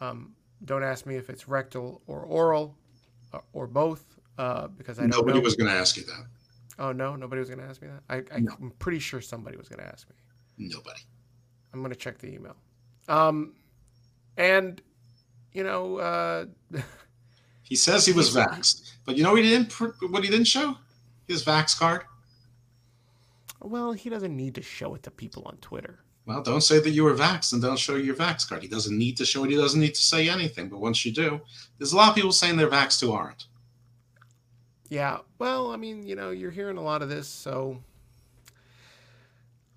Um, don't ask me if it's rectal or oral uh, or both, uh, because I Nobody know. was going to ask you that. Oh no, nobody was going to ask me that. I, I, No. I'm pretty sure somebody was going to ask me. Nobody. I'm going to check the email. Um, and you know, uh, He says he was vaxxed, but you know what he didn't. pr- What he didn't show his vax card. well, he doesn't need to show it to people on Twitter. Well, don't say that you were vaxxed and don't show your vax card. He doesn't need to show it. He doesn't need to say anything. But once you do, there's a lot of people saying they're vaxxed who aren't. Yeah. Well, I mean, you know, you're hearing a lot of this, so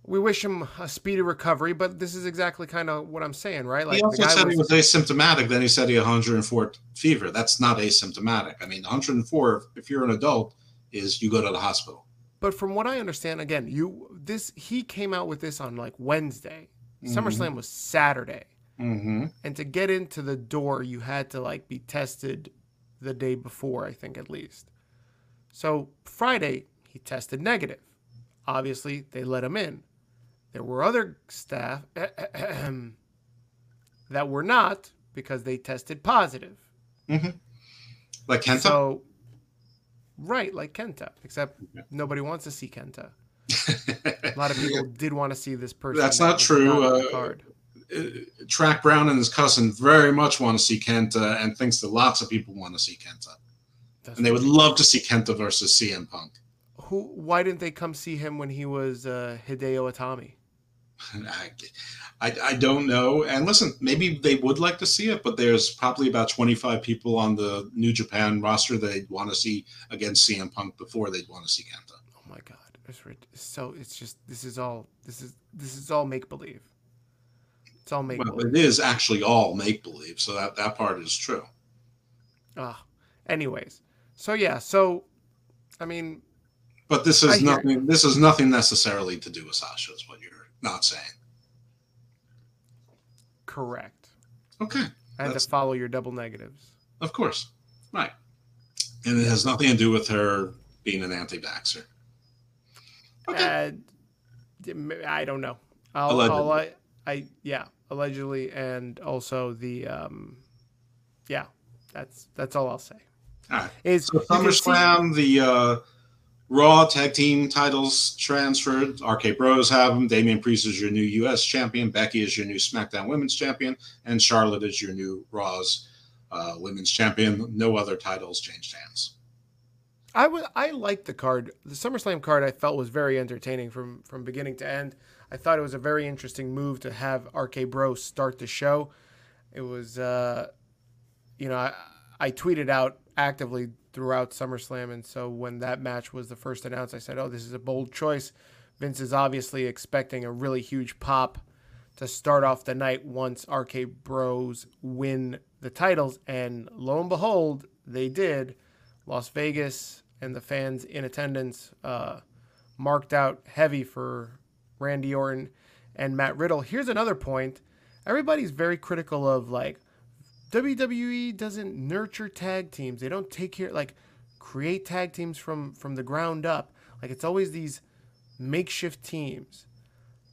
we wish him a speedy recovery. But this is exactly kind of what I'm saying, right? Like he also said he was asymptomatic. Then he said he had 104 fever. That's not asymptomatic. I mean, 104, if you're an adult, is you go to the hospital. But from what I understand, again, you this he came out with this on like Wednesday. SummerSlam was Saturday. Mm-hmm. And to get into the door, you had to like be tested the day before, I think at least. So Friday, he tested negative. Obviously, they let him in. There were other staff that were not because they tested positive. Like Kenta. So, right, like Kenta, except Yeah. nobody wants to see Kenta. A lot of people did want to see this person. That's not true, the uh, card. Track Brown and his cousin very much want to see Kenta and thinks that lots of people want to see Kenta. That's And they would love to see Kenta versus CM Punk. Who? Why didn't they come see him when he was uh, Hideo Itami? I, I, I don't know. And listen, maybe they would like to see it, but there's probably about 25 people on the New Japan roster that they'd want to see against CM Punk before they'd want to see Kenta. Oh my god, it's so. It's just this is all this is this is all make believe. It's all make Well, believe. it is actually all make believe, so that, that part is true. Ah, anyways, so yeah, so I mean, But this is hear nothing. This is nothing necessarily to do with Sasha, is what you're not saying. correct. Okay, I had That's- to follow your double negatives. of course, right. And it has nothing to do with her being an anti-vaxxer. Okay. Uh, I don't know. I'll, Allegedly. I'll, I, I yeah, allegedly, and also the um, yeah, that's that's all I'll say. All right. Is So you can see- SummerSlam, the uh, Raw tag team titles transferred. RK Bros have them. Damian Priest is your new U.S. champion. Becky is your new SmackDown Women's champion, and Charlotte is your new Raw's uh, Women's champion. No other titles changed hands. I was I liked the card. The SummerSlam card I felt was very entertaining from from beginning to end. I thought it was a very interesting move to have RK Bro start the show. It was uh you know, I, I tweeted out actively throughout SummerSlam and so when that match was the first announced, I said, "Oh, this is a bold choice." Vince is obviously expecting a really huge pop to start off the night once RK Bros win the titles and lo and behold, they did. Las Vegas and the fans in attendance uh, marked out heavy for Randy Orton and Matt Riddle. Here's another point everybody's very critical of like WWE doesn't nurture tag teams. They don't take care like create tag teams from from the ground up. Like it's always these makeshift teams.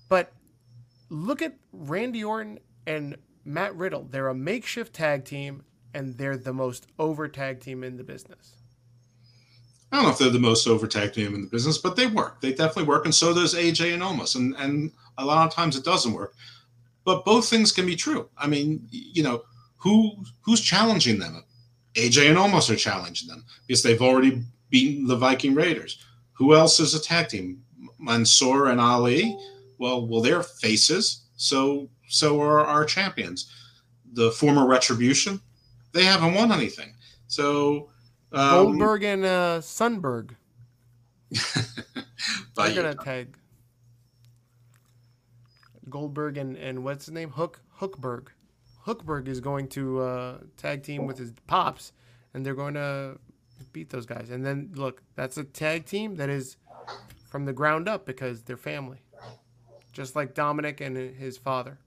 But look at Randy Orton and Matt Riddle. They're a makeshift tag team and they're the most over tag team in the business. I don't know if they're the most over tag team in the business, but they work. They definitely work, and so does AJ and Omos. And and a lot of times it doesn't work. But both things can be true. I mean, you know, who who's challenging them? AJ and Omos are challenging them because they've already beaten the Viking Raiders. Who else is attacking? Mansoor and Ali. Well, well, they're faces. So so are our champions. The former Retribution, they haven't won anything. So um, Goldberg and uh, Sunberg. They're gonna tag Goldberg and and what's his name? Hook Hookberg. Hookberg is going to uh, tag team with his pops, and they're going to beat those guys. And then look, that's a tag team that is from the ground up because they're family, just like Dominic and his father.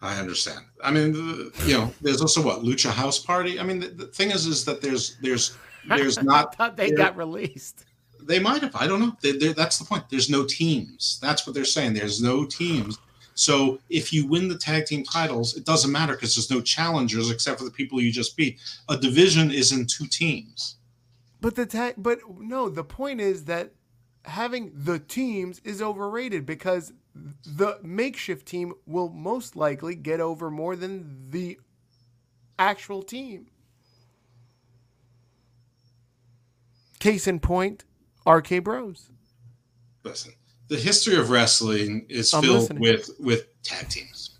I understand. I mean, you know, there's also what Lucha House Party. I mean, the, the thing is, is that there's there's there's not. I thought they got released. They might have. I don't know. They, that's the point. There's no teams. That's what they're saying. There's no teams. So if you win the tag team titles, it doesn't matter because there's no challengers except for the people you just beat. A division is in two teams. But the tag, but no, the point is that having the teams is overrated because the makeshift team will most likely get over more than the actual team. Case in point, RK Bros. Listen, the history of wrestling is I'm filled listening. with with tag teams.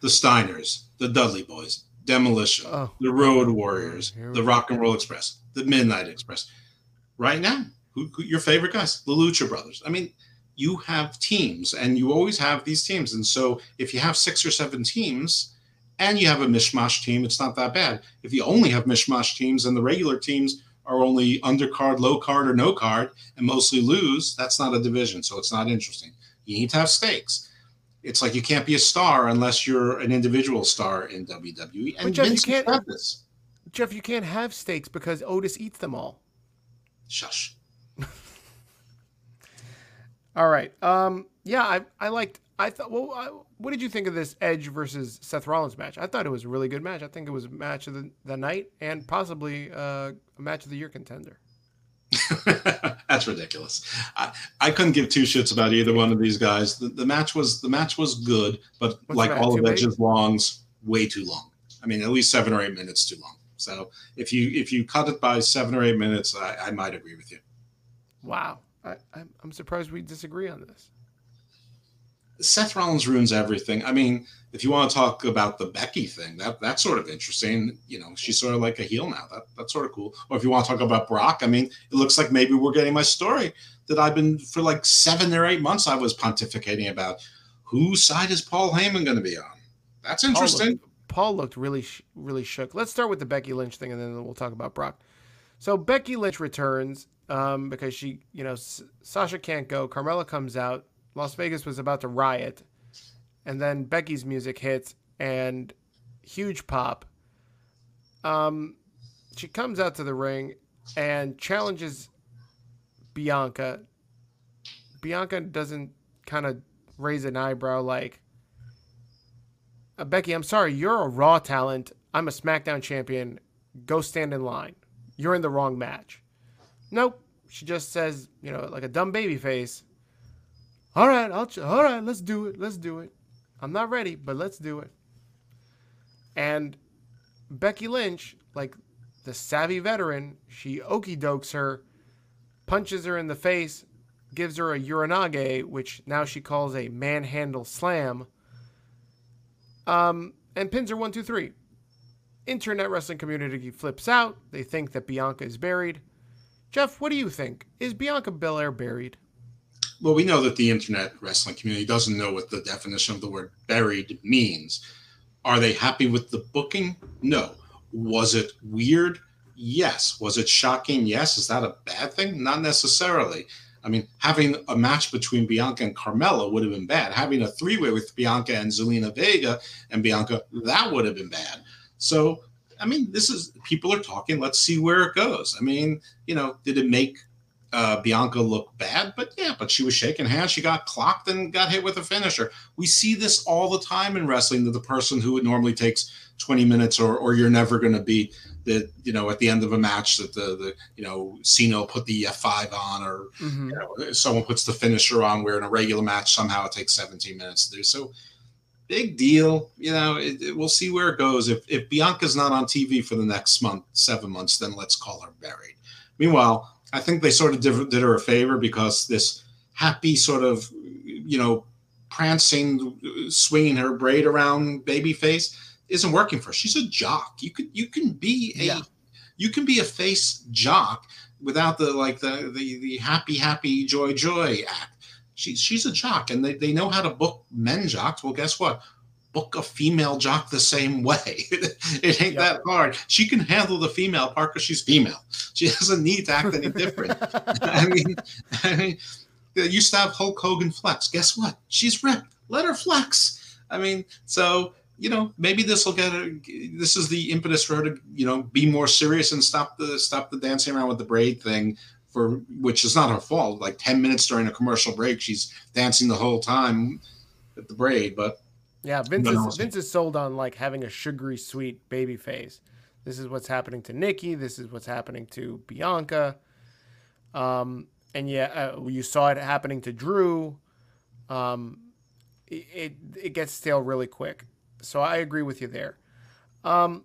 The Steiners, the Dudley Boys, Demolition, oh. the Road Warriors, the Rock and Roll Express, the Midnight Express. Right now, who, who, your favorite guys, the Lucha Brothers. I mean, you have teams, and you always have these teams. And so, if you have six or seven teams, and you have a mishmash team, it's not that bad. If you only have mishmash teams and the regular teams are only undercard, low card, or no card, and mostly lose, that's not a division. So it's not interesting. You need to have stakes. It's like you can't be a star unless you're an individual star in WWE. And but Jeff, Vince you can't have this. Jeff, you can't have stakes because Otis eats them all. Shush. all right. Um. Yeah, I I liked. I thought. Well, I, what did you think of this Edge versus Seth Rollins match? I thought it was a really good match. I think it was a match of the, the night and possibly uh, a match of the year contender. That's ridiculous. I, I couldn't give two shits about either one of these guys. The, the match was the match was good, but What's like all of Edge's longs, way too long. I mean, at least seven or eight minutes too long. So if you if you cut it by seven or eight minutes, I, I might agree with you. Wow, I, I'm surprised we disagree on this. Seth Rollins ruins everything. I mean, if you want to talk about the Becky thing, that that's sort of interesting. You know, she's sort of like a heel now. That that's sort of cool. Or if you want to talk about Brock, I mean, it looks like maybe we're getting my story that I've been for like seven or eight months. I was pontificating about whose side is Paul Heyman going to be on. That's interesting. Paul looked, Paul looked really really shook. Let's start with the Becky Lynch thing, and then we'll talk about Brock. So Becky Lynch returns um, because she, you know, S- Sasha can't go. Carmella comes out. Las Vegas was about to riot, and then Becky's music hits and huge pop. Um, she comes out to the ring and challenges Bianca. Bianca doesn't kind of raise an eyebrow like, uh, Becky, I'm sorry, you're a Raw talent. I'm a SmackDown champion. Go stand in line. You're in the wrong match. Nope. She just says, you know, like a dumb baby face, all right, I'll. Ch- all right, let's do it. Let's do it. I'm not ready, but let's do it. And Becky Lynch, like the savvy veteran, she okey dokes her, punches her in the face, gives her a uranage, which now she calls a manhandle slam, um, and pins her one, two, three. Internet wrestling community flips out. They think that Bianca is buried. Jeff, what do you think? Is Bianca Belair buried? Well, we know that the internet wrestling community doesn't know what the definition of the word buried means. Are they happy with the booking? No. Was it weird? Yes. Was it shocking? Yes. Is that a bad thing? Not necessarily. I mean, having a match between Bianca and Carmella would have been bad. Having a three way with Bianca and Zelina Vega and Bianca, that would have been bad. So, I mean, this is people are talking. Let's see where it goes. I mean, you know, did it make uh, Bianca look bad? But yeah, but she was shaking hands. She got clocked and got hit with a finisher. We see this all the time in wrestling that the person who it normally takes 20 minutes or, or you're never going to be that you know at the end of a match that the the you know Cena put the F5 on or mm-hmm. you know, someone puts the finisher on where in a regular match somehow it takes 17 minutes to do so big deal you know it, it, we'll see where it goes if if Bianca's not on TV for the next month seven months then let's call her buried meanwhile I think they sort of did, did her a favor because this happy sort of you know prancing swinging her braid around baby face isn't working for her. She's a jock. You could you can be a yeah. you can be a face jock without the like the the the happy happy joy joy act. She's she's a jock, and they, they know how to book men jocks. Well, guess what? Book a female jock the same way. it ain't yep. that hard. She can handle the female part because she's female. She doesn't need to act any different. I mean, I mean, used to have Hulk Hogan flex. Guess what? She's ripped. Let her flex. I mean, so you know, maybe this will get a, this is the impetus for her to, you know, be more serious and stop the stop the dancing around with the braid thing for which is not her fault. Like 10 minutes during a commercial break, she's dancing the whole time with the braid, but yeah, Vince is, Vince is sold on like having a sugary sweet baby face. This is what's happening to Nikki. This is what's happening to Bianca. Um, and yeah, uh, you saw it happening to Drew. Um, it, it, it gets stale really quick. So I agree with you there. Um,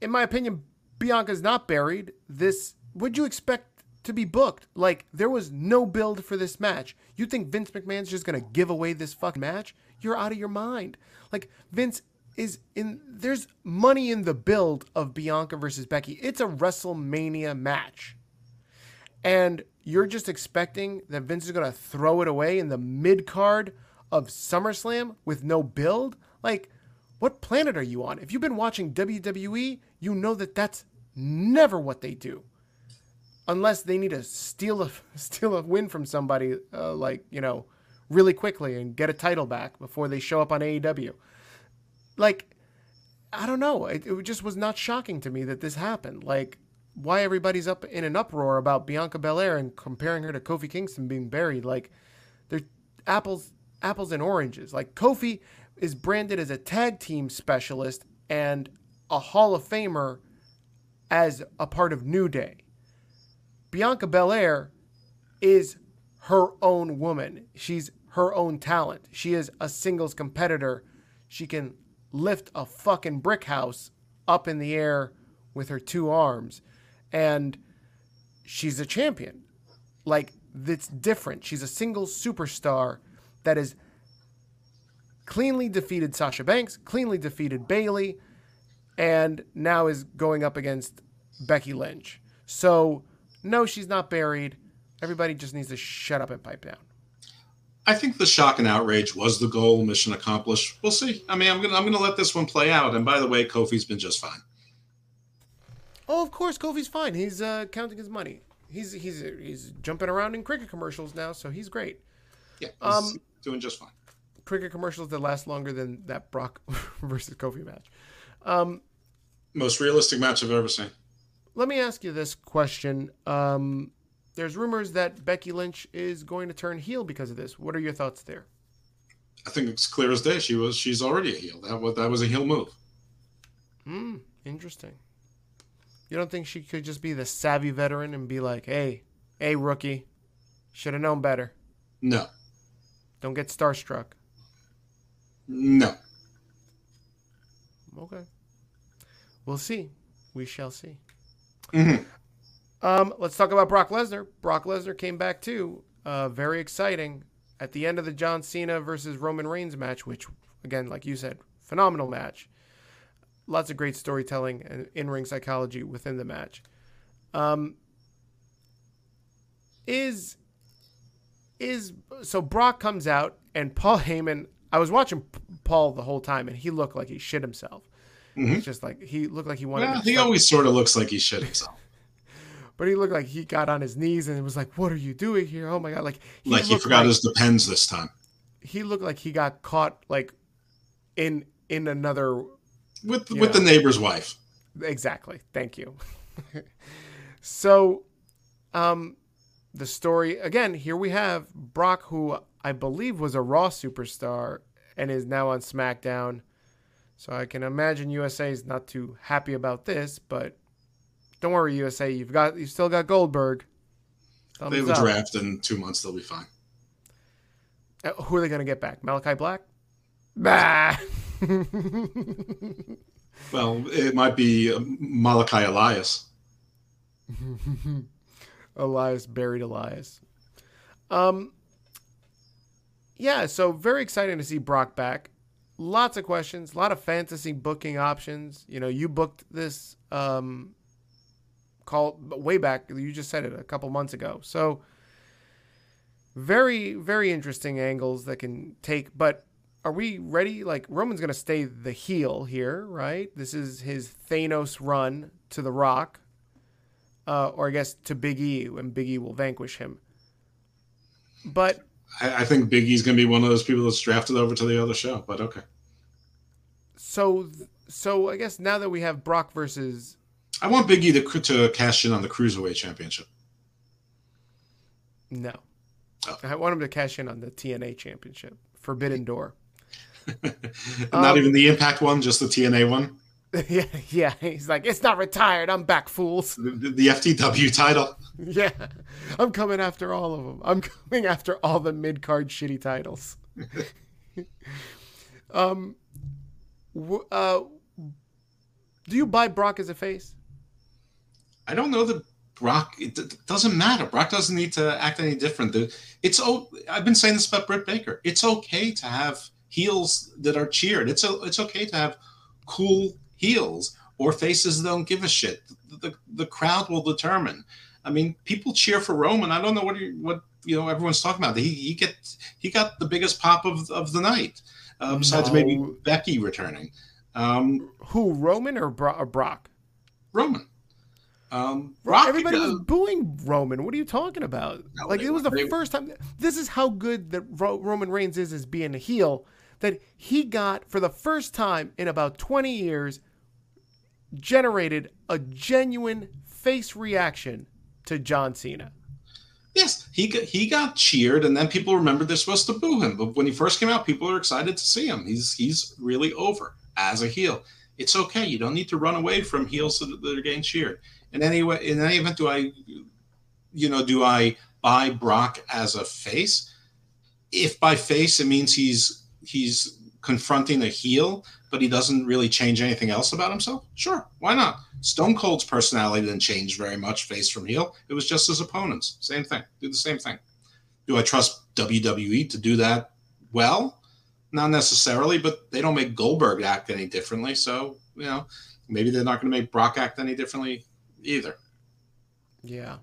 in my opinion, Bianca's not buried. This would you expect to be booked? Like there was no build for this match. You think Vince McMahon's just gonna give away this fucking match? You're out of your mind. Like Vince is in. There's money in the build of Bianca versus Becky. It's a WrestleMania match, and you're just expecting that Vince is gonna throw it away in the mid card of SummerSlam with no build. Like what planet are you on? If you've been watching WWE, you know that that's never what they do. Unless they need to steal a steal a win from somebody, uh, like you know, really quickly and get a title back before they show up on AEW. Like, I don't know. It, it just was not shocking to me that this happened. Like, why everybody's up in an uproar about Bianca Belair and comparing her to Kofi Kingston being buried? Like, they're apples apples and oranges. Like Kofi is branded as a tag team specialist and a Hall of Famer as a part of New Day. Bianca Belair is her own woman. She's her own talent. She is a singles competitor. She can lift a fucking brick house up in the air with her two arms. And she's a champion. Like, that's different. She's a single superstar that is cleanly defeated Sasha Banks, cleanly defeated Bayley, and now is going up against Becky Lynch. So, no, she's not buried. Everybody just needs to shut up and pipe down. I think the shock and outrage was the goal, mission accomplished. We'll see. I mean, I'm gonna I'm gonna let this one play out. And by the way, Kofi's been just fine. Oh, of course, Kofi's fine. He's uh, counting his money. He's he's he's jumping around in cricket commercials now, so he's great. Yeah, he's um, doing just fine cricket commercials that last longer than that Brock versus Kofi match. Um, Most realistic match I've ever seen. Let me ask you this question. Um, there's rumors that Becky Lynch is going to turn heel because of this. What are your thoughts there? I think it's clear as day. She was. She's already a heel. That was that was a heel move. Hmm. Interesting. You don't think she could just be the savvy veteran and be like, "Hey, hey, rookie, should have known better." No. Don't get starstruck. No. Okay. We'll see. We shall see. Mm-hmm. Um, let's talk about Brock Lesnar. Brock Lesnar came back too. Uh, very exciting at the end of the John Cena versus Roman Reigns match, which, again, like you said, phenomenal match. Lots of great storytelling and in-ring psychology within the match. Um, is is so Brock comes out and Paul Heyman I was watching Paul the whole time, and he looked like he shit himself. Mm-hmm. It's just like he looked like he wanted. He always sort of looks like he shit himself. But he looked like he got on his knees and was like, "What are you doing here? Oh my god!" Like he like he forgot like, his depends this time. He looked like he got caught like in in another with with know. the neighbor's wife. Exactly. Thank you. so, um, the story again. Here we have Brock, who I believe was a Raw superstar and is now on SmackDown. So I can imagine USA is not too happy about this, but don't worry, USA. You've got you still got Goldberg. Thumbs they a draft in two months. They'll be fine. Uh, who are they going to get back? Malakai Black? Bah. well, it might be uh, Malachi Elias. Elias buried Elias. Um. Yeah, so very exciting to see Brock back. Lots of questions, a lot of fantasy booking options. You know, you booked this um, call way back. You just said it a couple months ago. So very, very interesting angles that can take. But are we ready? Like Roman's going to stay the heel here, right? This is his Thanos run to The Rock, uh, or I guess to Big E, and Big E will vanquish him. But I, I think Big E's going to be one of those people that's drafted over to the other show. But okay. So, so I guess now that we have Brock versus, I want Big E to to cash in on the cruiserweight championship. No, oh. I want him to cash in on the TNA championship, Forbidden Door. Not um, even the Impact one, just the TNA one. Yeah, yeah. He's like, it's not retired. I'm back, fools. The, the, FTW title. Yeah, I'm coming after all of them. I'm coming after all the mid card shitty titles. um, uh, do you buy Brock as a face? I don't know that Brock. It, doesn't matter. Brock doesn't need to act any different. It's oh, I've been saying this about Britt Baker. It's okay to have heels that are cheered. It's a, it's okay to have cool heels or faces that don't give a shit. The, the, the crowd will determine. I mean, people cheer for Roman. I don't know what what you know everyone's talking about. He he get he got the biggest pop of, of the night, uh, besides no. maybe Becky returning. Um, Who Roman or, Bro- or Brock? Roman. Um, Brock, Everybody uh, was booing Roman. What are you talking about? No, like it was the first time. This is how good that Ro- Roman Reigns is as being a heel. That he got for the first time in about twenty years generated a genuine face reaction to John Cena. Yes, he got, he got cheered, and then people remembered they're supposed to boo him. But when he first came out, people are excited to see him. He's he's really over as a heel. It's okay. You don't need to run away from heels that are getting cheered. In any way, in any event, do I, you know, do I buy Brock as a face? If by face it means he's he's confronting a heel, but he doesn't really change anything else about himself? Sure, why not? Stone Cold's personality didn't change very much face from heel. It was just his opponents. Same thing. Do the same thing. Do I trust WWE to do that well? Not necessarily, but they don't make Goldberg act any differently. So, you know, maybe they're not going to make Brock act any differently either. Yeah.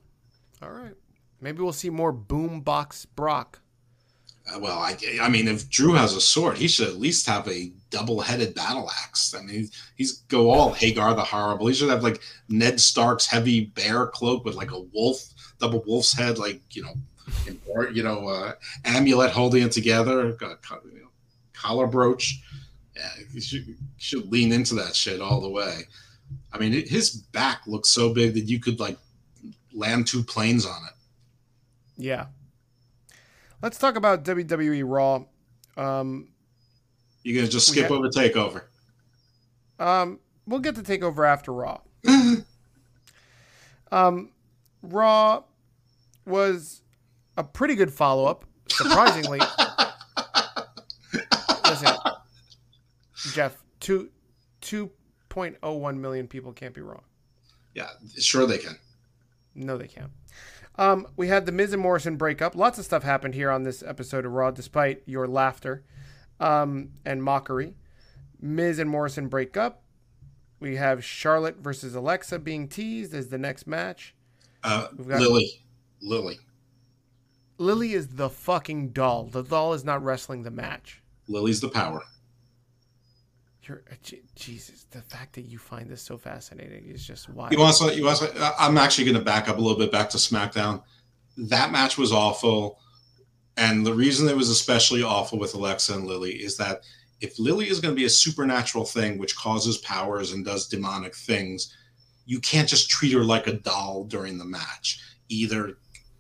All right. Maybe we'll see more boombox Brock. Uh, well, I, I mean, if Drew has a sword, he should at least have a double-headed battle axe. I mean, he's go all Hagar the Horrible. He should have like Ned Stark's heavy bear cloak with like a wolf, double wolf's head, like you know, or you know, uh, amulet holding it together, got you know, collar brooch. Yeah, he should, he should lean into that shit all the way. I mean, his back looks so big that you could like land two planes on it. Yeah, Let's talk about WWE Raw. Um, you gonna just skip over Takeover? Um, we'll get to Takeover after Raw. um, Raw was a pretty good follow up, surprisingly. Listen, Jeff, two two point oh one million people can't be wrong. Yeah, sure they can. No, they can't. Um, we had the Miz and Morrison breakup. Lots of stuff happened here on this episode of Raw, despite your laughter um, and mockery. Miz and Morrison break up. We have Charlotte versus Alexa being teased as the next match. Uh, Lilly. Lilly. Lilly is the fucking doll. The doll is not wrestling the match. Lilly's the power. You're uh, Jesus. The fact that you find this so fascinating is just wild. You also. You want to? I'm actually going to back up a little bit back to SmackDown. That match was awful, and the reason it was especially awful with Alexa and Lilly is that if Lilly is going to be a supernatural thing which causes powers and does demonic things, you can't just treat her like a doll during the match. Either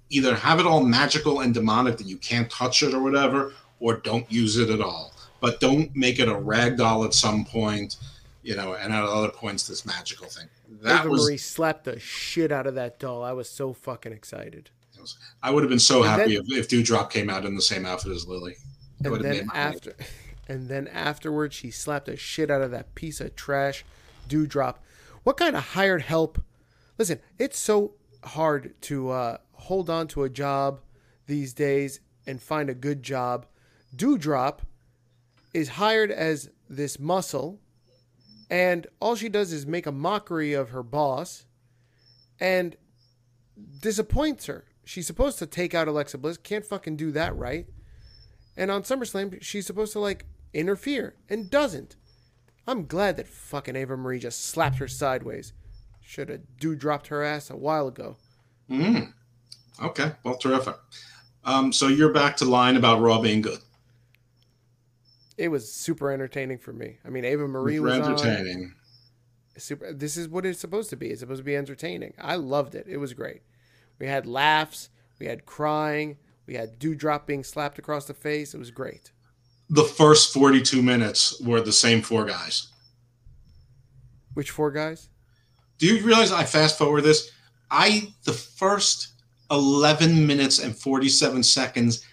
either have it all magical and demonic that you can't touch it or whatever, or don't use it at all. But don't make it a rag doll at some point, you know, and at other points this magical thing. That Eva was Marie slapped the shit out of that doll. I was so fucking excited. Was, I would have been so and happy then, if, if Doudrop came out in the same outfit as Lilly. It and then after, and then afterwards, she slapped the shit out of that piece of trash, Doudrop. What kind of hired help? Listen, it's so hard to uh, hold on to a job these days and find a good job. Doudrop is hired as this muscle, and all she does is make a mockery of her boss and disappoints her. She's supposed to take out Alexa Bliss, can't fucking do that right. And on SummerSlam, she's supposed to like interfere and doesn't. I'm glad that fucking Eva Marie just slapped her sideways. Should have Doudropped her ass a while ago. Hmm. Okay. Well, terrific. Um, so you're back to lying about Raw being good. It was super entertaining for me. I mean, Eva Marie was entertaining. On. Super. This is what it's supposed to be. It's supposed to be entertaining. I loved it. It was great. We had laughs. We had crying. We had Doudrop being slapped across the face. It was great the first 42 minutes were the same four guys. Which four guys? Do you realize I fast forward this? I the first 11 minutes and 47 seconds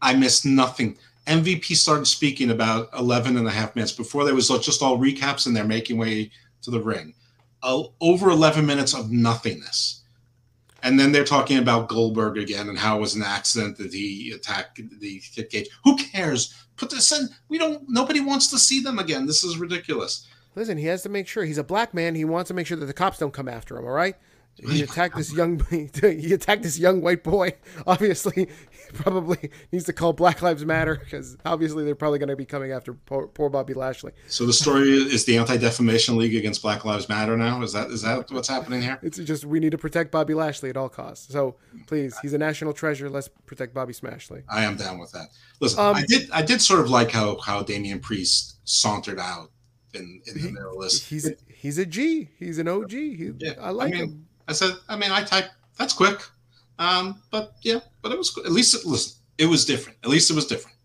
I missed nothing. MVP started speaking about 11 and a half minutes before there was just all recaps and they're making way to the ring. Uh, over 11 minutes of nothingness. And then they're talking about Goldberg again and how it was an accident that he attacked the kid Gage. Who cares? Put this in. We don't. Nobody wants to see them again. This is ridiculous. Listen, he has to make sure he's a black man. He wants to make sure that the cops don't come after him. All right. He attacked this young. He attacked this young white boy. Obviously, he probably needs to call Black Lives Matter because obviously they're probably going to be coming after poor, poor, Bobby Lashley. So the story is the Anti Defamation League against Black Lives Matter now. Is that is that what's happening here? It's just we need to protect Bobby Lashley at all costs. So please, he's a national treasure. Let's protect Bobby Smashley. I am down with that. Listen, um, I did I did sort of like how how Damian Priest sauntered out in, in the middle of this. He's he's a G. He's an OG. He, yeah, I like I mean, him. I said, I mean, I type that's quick, um, but yeah, but it was at least it, listen, it was different. At least it was different.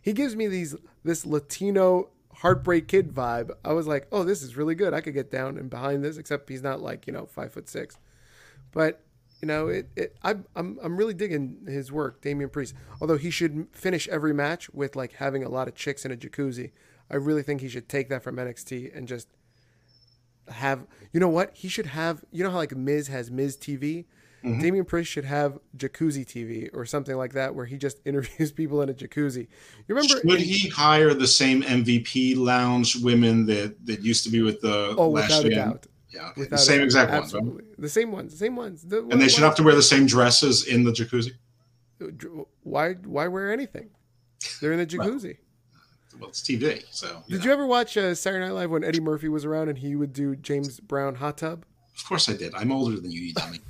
He gives me these this Latino heartbreak kid vibe. I was like, oh, this is really good. I could get down and behind this, except he's not like you know five foot six, but you know it. it I, I'm I'm really digging his work, Damian Priest. Although he should finish every match with like having a lot of chicks in a jacuzzi. I really think he should take that from NXT and just have you know what? He should have you know how like Miz has Miz TV mm-hmm. Damian Priest should have jacuzzi TV or something like that where he just interviews people in a jacuzzi. You remember should he hire the same MVP lounge women that that used to be with the oh without a doubt. Yeah okay. the same exact ones right? the same ones the same ones. The, and they should have to wear the same dresses in the jacuzzi? Why why wear anything? They're in the jacuzzi well, it's TV. So did know. you ever watch uh, Saturday Night Live when Eddie Murphy was around and he would do James Brown hot tub? Of course I did. I'm older than you, you dummy.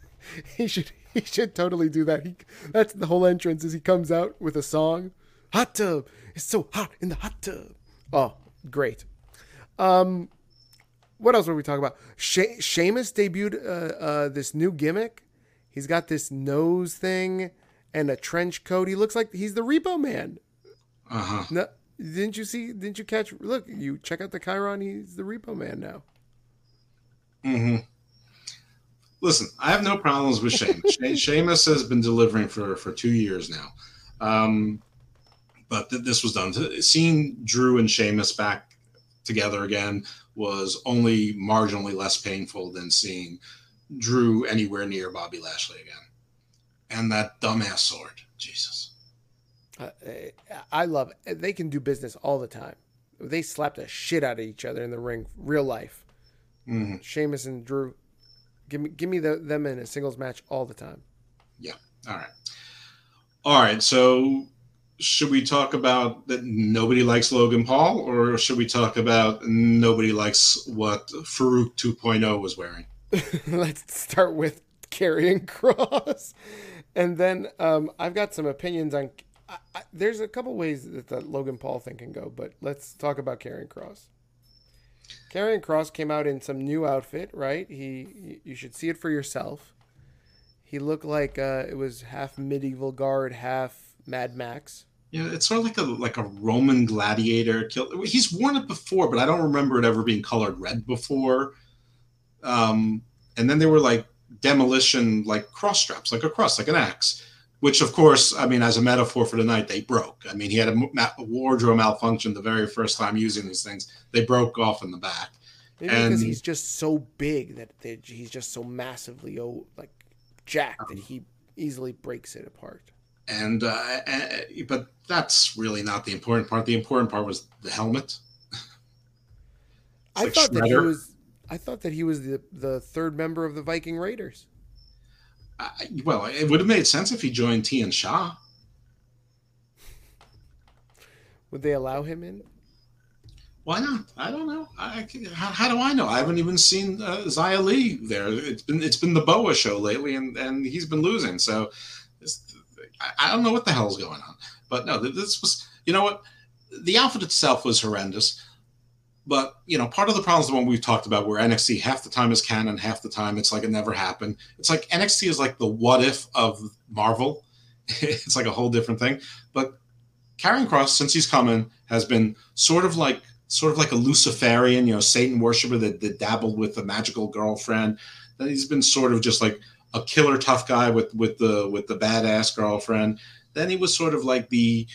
he should he should totally do that. He, that's the whole entrance is he comes out with a song, hot tub. It's so hot in the hot tub. Oh, great. Um, what else were we talking about? She- Sheamus debuted uh, uh, this new gimmick. He's got this nose thing and a trench coat. He looks like he's the Repo Man. Uh huh. No, didn't you see? Didn't you catch? Look, you check out the chyron. He's the repo man now. Mm-hmm. Listen, I have no problems with Sheamus. Sheamus has been delivering for for two years now, um, but th- this was done. Seeing Drew and Sheamus back together again was only marginally less painful than seeing Drew anywhere near Bobby Lashley again. And that dumbass sword, Jesus. Uh, I love it. They can do business all the time. They slapped the shit out of each other in the ring, real life. Mm-hmm. Sheamus and Drew, give me give me the, them in a singles match all the time. Yeah. All right. All right. So should we talk about that nobody likes Logan Paul, or should we talk about nobody likes what Faarooq 2.0 was wearing? Let's start with Karrion Kross, and then um, I've got some opinions on. I, there's a couple ways that the Logan Paul thing can go, but let's talk about Karrion Kross. Karrion Kross came out in some new outfit, right? He, you should see it for yourself. He looked like uh, it was half medieval guard, half Mad Max. Yeah, it's sort of like a like a Roman gladiator. He's worn it before, but I don't remember it ever being colored red before. Um, and then they were like demolition, like cross straps, like a cross, like an axe. Which, of course, I mean, as a metaphor for the night, they broke. I mean, he had a, a wardrobe malfunction the very first time using these things. They broke off in the back. Maybe and, because he's just so big that they, he's just so massively oh, like jacked that he easily breaks it apart. And, uh, but that's really not the important part. The important part was the helmet. I like thought Shredder. that he was. I thought that he was the the third member of the Viking Raiders. Uh, well, it would have made sense if he joined Tian Sha. Would they allow him in? Why not? I don't know. I, how, how, do I know? I haven't even seen uh, Xia Li there. It's been it's been the Boa show lately, and and he's been losing. So I don't know what the hell's going on. But no, this was, you know what? The outfit itself was horrendous. But, you know, part of the problem is the one we've talked about where NXT half the time is canon, half the time it's like it never happened. It's like NXT is like the what if of Marvel. it's like a whole different thing. But Karrion Kross, since he's coming, has been sort of like sort of like a Luciferian, you know, Satan worshiper that, that dabbled with a magical girlfriend. Then he's been sort of just like a killer tough guy with with the with the badass girlfriend. Then he was sort of like the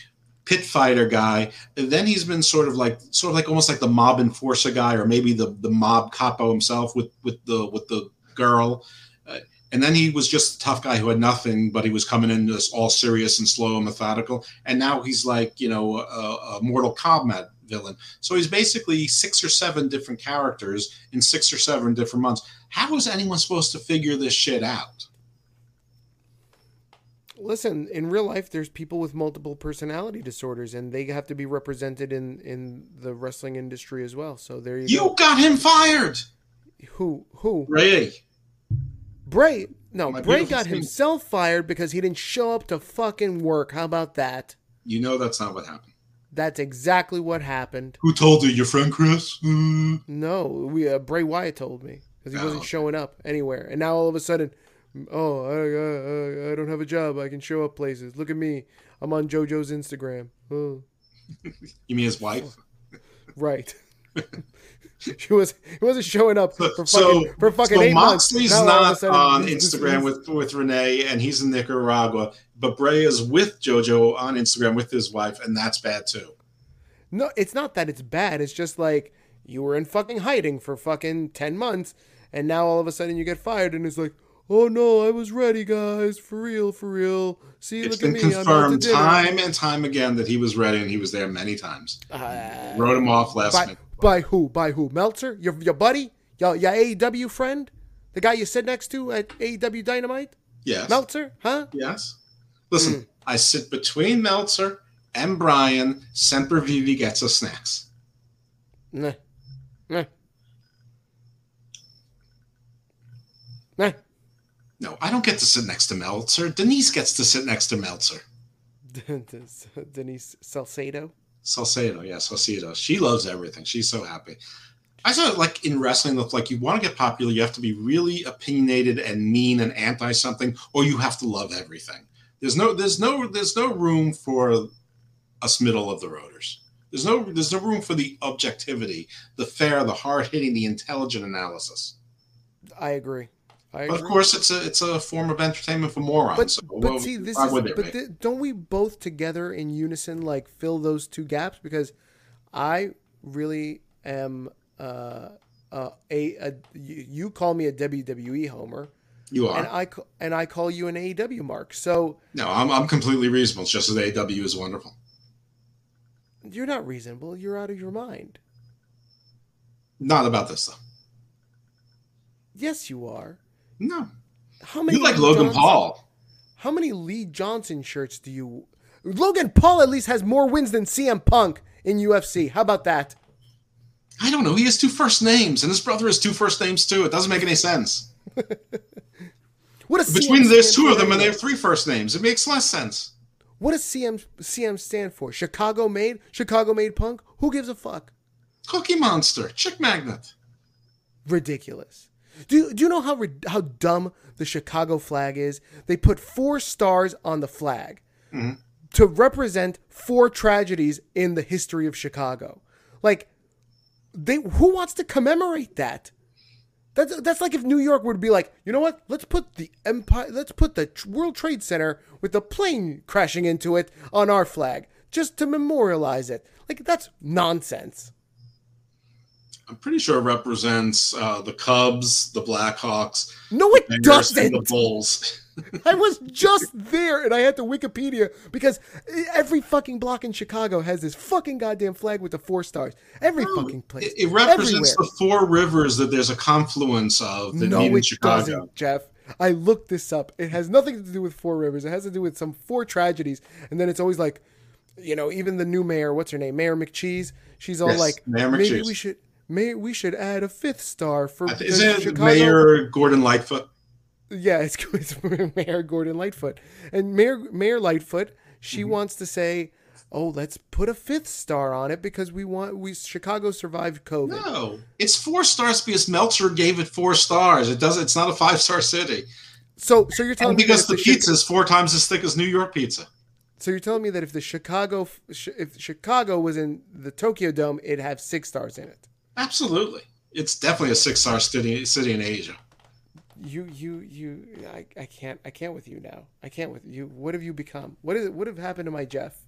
pit fighter guy. And then he's been sort of like sort of like almost like the mob enforcer guy, or maybe the the mob capo himself with with the with the girl. Uh, and then he was just a tough guy who had nothing, but he was coming in this all serious and slow and methodical. And now he's like you know a, a Mortal Kombat villain. So he's basically six or seven different characters in six or seven different months. How is anyone supposed to figure this shit out? Listen, in real life, there's people with multiple personality disorders, and they have to be represented in in the wrestling industry as well. So there you, you go. You got him fired. Who? Who? Bray. Bray. No, My Bray got himself fired because he didn't show up to fucking work. How about that? You know that's not what happened. That's exactly what happened. Who told you? Your friend Chris? Mm. No, we uh, Bray Wyatt told me because he oh, wasn't okay. showing up anywhere, and now all of a sudden, oh, I, I, I don't have a job. I can show up places. Look at me. I'm on JoJo's Instagram. Oh. you mean his wife? Right. she was he wasn't showing up for fucking so, for fucking so eight Moxley's months. not on Instagram with with Renee, and he's in Nicaragua. But Bray is with JoJo on Instagram with his wife, and that's bad too. No, it's not that it's bad. It's just like you were in fucking hiding for fucking ten months, and now all of a sudden you get fired, and it's like, oh no, I was ready, guys, for real, for real. See, it's been confirmed time and time again that he was ready, and he was there many times. Uh, Wrote him off last by, minute. By who? By who? Meltzer? Your your buddy? Your your AEW friend? The guy you sit next to at AEW Dynamite? Yes. Meltzer? Huh? Yes. Listen, mm. I sit between Meltzer and Brian. Semper Vivi gets us snacks. Nah. Nah. Nah. No, I don't get to sit next to Meltzer. Denise gets to sit next to Meltzer. Denise Salcedo? Salcedo, yeah, Salcedo. She loves everything. She's so happy. I saw it like in wrestling, like you want to get popular, you have to be really opinionated and mean and anti something, or you have to love everything. There's no, there's no, there's no room for us middle of the roaders. There's no, there's no room for the objectivity, the fair, the hard hitting, the intelligent analysis. I agree. I but of course, it's a it's a form of entertainment for morons. But, so but well, see, this is but th- don't we both together in unison like fill those two gaps? Because I really am uh, uh, a, a you call me a WWE homer. You are, and I and I call you an AEW mark. So no, I'm I'm completely reasonable. It's just that AEW is wonderful. You're not reasonable. You're out of your mind. Not about this though. Yes, you are. No. How many? You like Logan Johnson, Paul? How many Lee Johnson shirts do you Logan Paul at least has more wins than CM Punk in UFC. How about that? I don't know. He has two first names, and his brother has two first names too. It doesn't make any sense. What does Between CM there's two of them, and they have three first names. It makes less sense. What does CM CM stand for? Chicago made? Chicago made Punk? Who gives a fuck? Cookie Monster, Chick Magnet. ridiculous. Do you, do you know how how dumb the Chicago flag is? They put four stars on the flag mm-hmm. to represent four tragedies in the history of Chicago. Like they who wants to commemorate that? That's that's like if New York would be like, you know what? Let's put the Empire, let's put the World Trade Center with the plane crashing into it on our flag just to memorialize it. Like that's nonsense. I'm pretty sure it represents uh, the Cubs, the Blackhawks, No, it Bears, and the doesn't. Bulls. I was just there and I had to Wikipedia because every fucking block in Chicago has this fucking goddamn flag with the four stars. Every fucking place. It, it represents Everywhere. the four rivers that there's a confluence of that no, meet in it Chicago. doesn't, Jeff. I looked this up. It has nothing to do with Four Rivers. It has to do with some four tragedies. And then it's always like, you know, even the new mayor, what's her name? Mayor McCheese. She's all Yes, like, maybe we should, may we should add a fifth star for I Isn't it Chicago- Mayor Gordon Lightfoot? Yeah, it's, it's Mayor Gordon Lightfoot, and Mayor Mayor Lightfoot. She Mm-hmm. wants to say, "Oh, let's put a fifth star on it because we want we Chicago survived COVID." No, it's four stars because Meltzer gave it four stars. It does. It's not a five star city, So, so you're telling and me because the pizza is four times as thick as New York pizza. so you're telling me that if the Chicago if Chicago was in the Tokyo Dome, it'd have six stars in it. Absolutely, it's definitely a six star city city in Asia. You you you I, I can't I can't with you now. I can't with you. What have you become? What is? What have happened to my Jeff?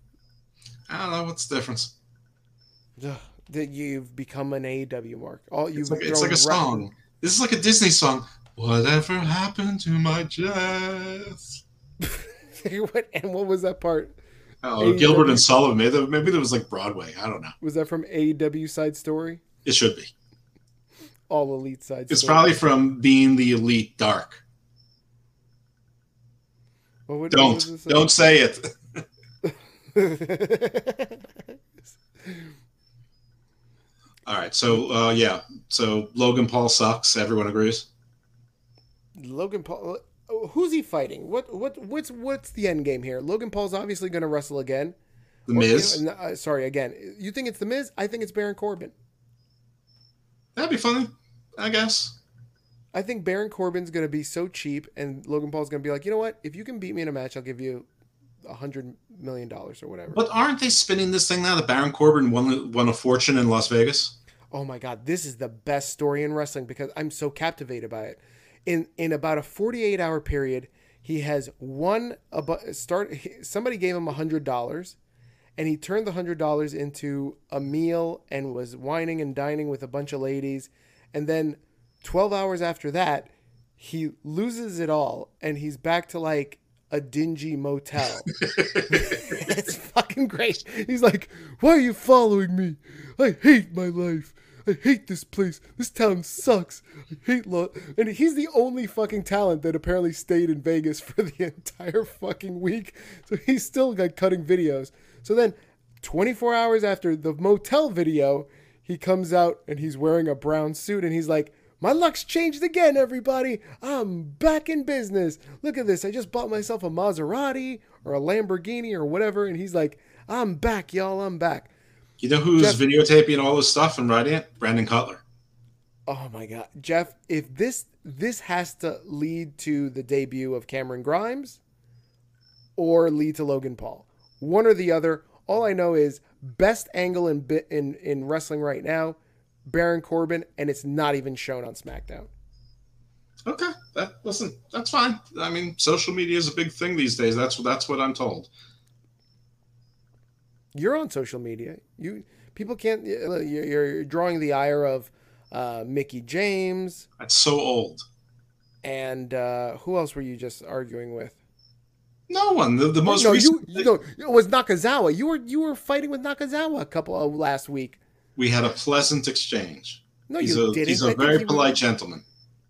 I don't know what's the difference. Ugh, that you've become an AEW mark. All you've It's like, it's like a song. This is like a Disney song. Whatever happened to my Jeff? what, and what was that part? Oh, AEW. Gilbert and Sullivan. Maybe, maybe there was like Broadway. I don't know. Was that from AEW side story? It should be. All elite sides. It's probably from being the elite dark. Would- Don't don't say it. All right. So uh, yeah. So Logan Paul sucks. Everyone agrees. Logan Paul. oh, Who's he fighting? What what what's what's the end game here? Logan Paul's obviously going to wrestle again. The Or, you Miz. know, uh, sorry, again. You think it's the Miz? I think it's Baron Corbin. That'd be funny. I guess. I think Baron Corbin's going to be so cheap, and Logan Paul's going to be like, you know what? If you can beat me in a match, I'll give you a hundred million dollars or whatever. But aren't they spinning this thing now that Baron Corbin won won a fortune in Las Vegas? Oh my god, this is the best story in wrestling because I'm so captivated by it. In in about a 48 hour period, he has won about start somebody gave him a $100 and he turned the $100 into a meal and was whining and dining with a bunch of ladies and then 12 hours after that, he loses it all and he's back to like a dingy motel. it's fucking great. He's like, "Why are you following me? I hate my life. I hate this place. This town sucks. I hate lo-. And he's the only fucking talent that apparently stayed in Vegas for the entire fucking week. So he's still like cutting videos. So then, 24 hours after the motel video, he comes out and he's wearing a brown suit and he's like, my luck's changed again, everybody. I'm back in business. Look at this. I just bought myself a Maserati or a Lamborghini or whatever. And he's like, I'm back, y'all. I'm back. You know who's Jeff- videotaping all this stuff and writing it? Brandon Cutler. Oh my god, Jeff! If this this has to lead to the debut of Cameron Grimes, or lead to Logan Paul, one or the other. All I know is best angle in in in wrestling right now, Baron Corbin, and it's not even shown on SmackDown. Okay, that listen, that's fine. I mean, social media is a big thing these days. That's that's what I'm told. You're on social media. You people can't. You're, you're drawing the ire of uh, Mickie James That's so old. and uh, who else were you just arguing with? No one. The, the most no, recent. you, know, it was Nakazawa. You were you were fighting with Nakazawa a couple of last week. we had a pleasant exchange. No, he's you a didn't. he's I a think very he polite Was, gentleman.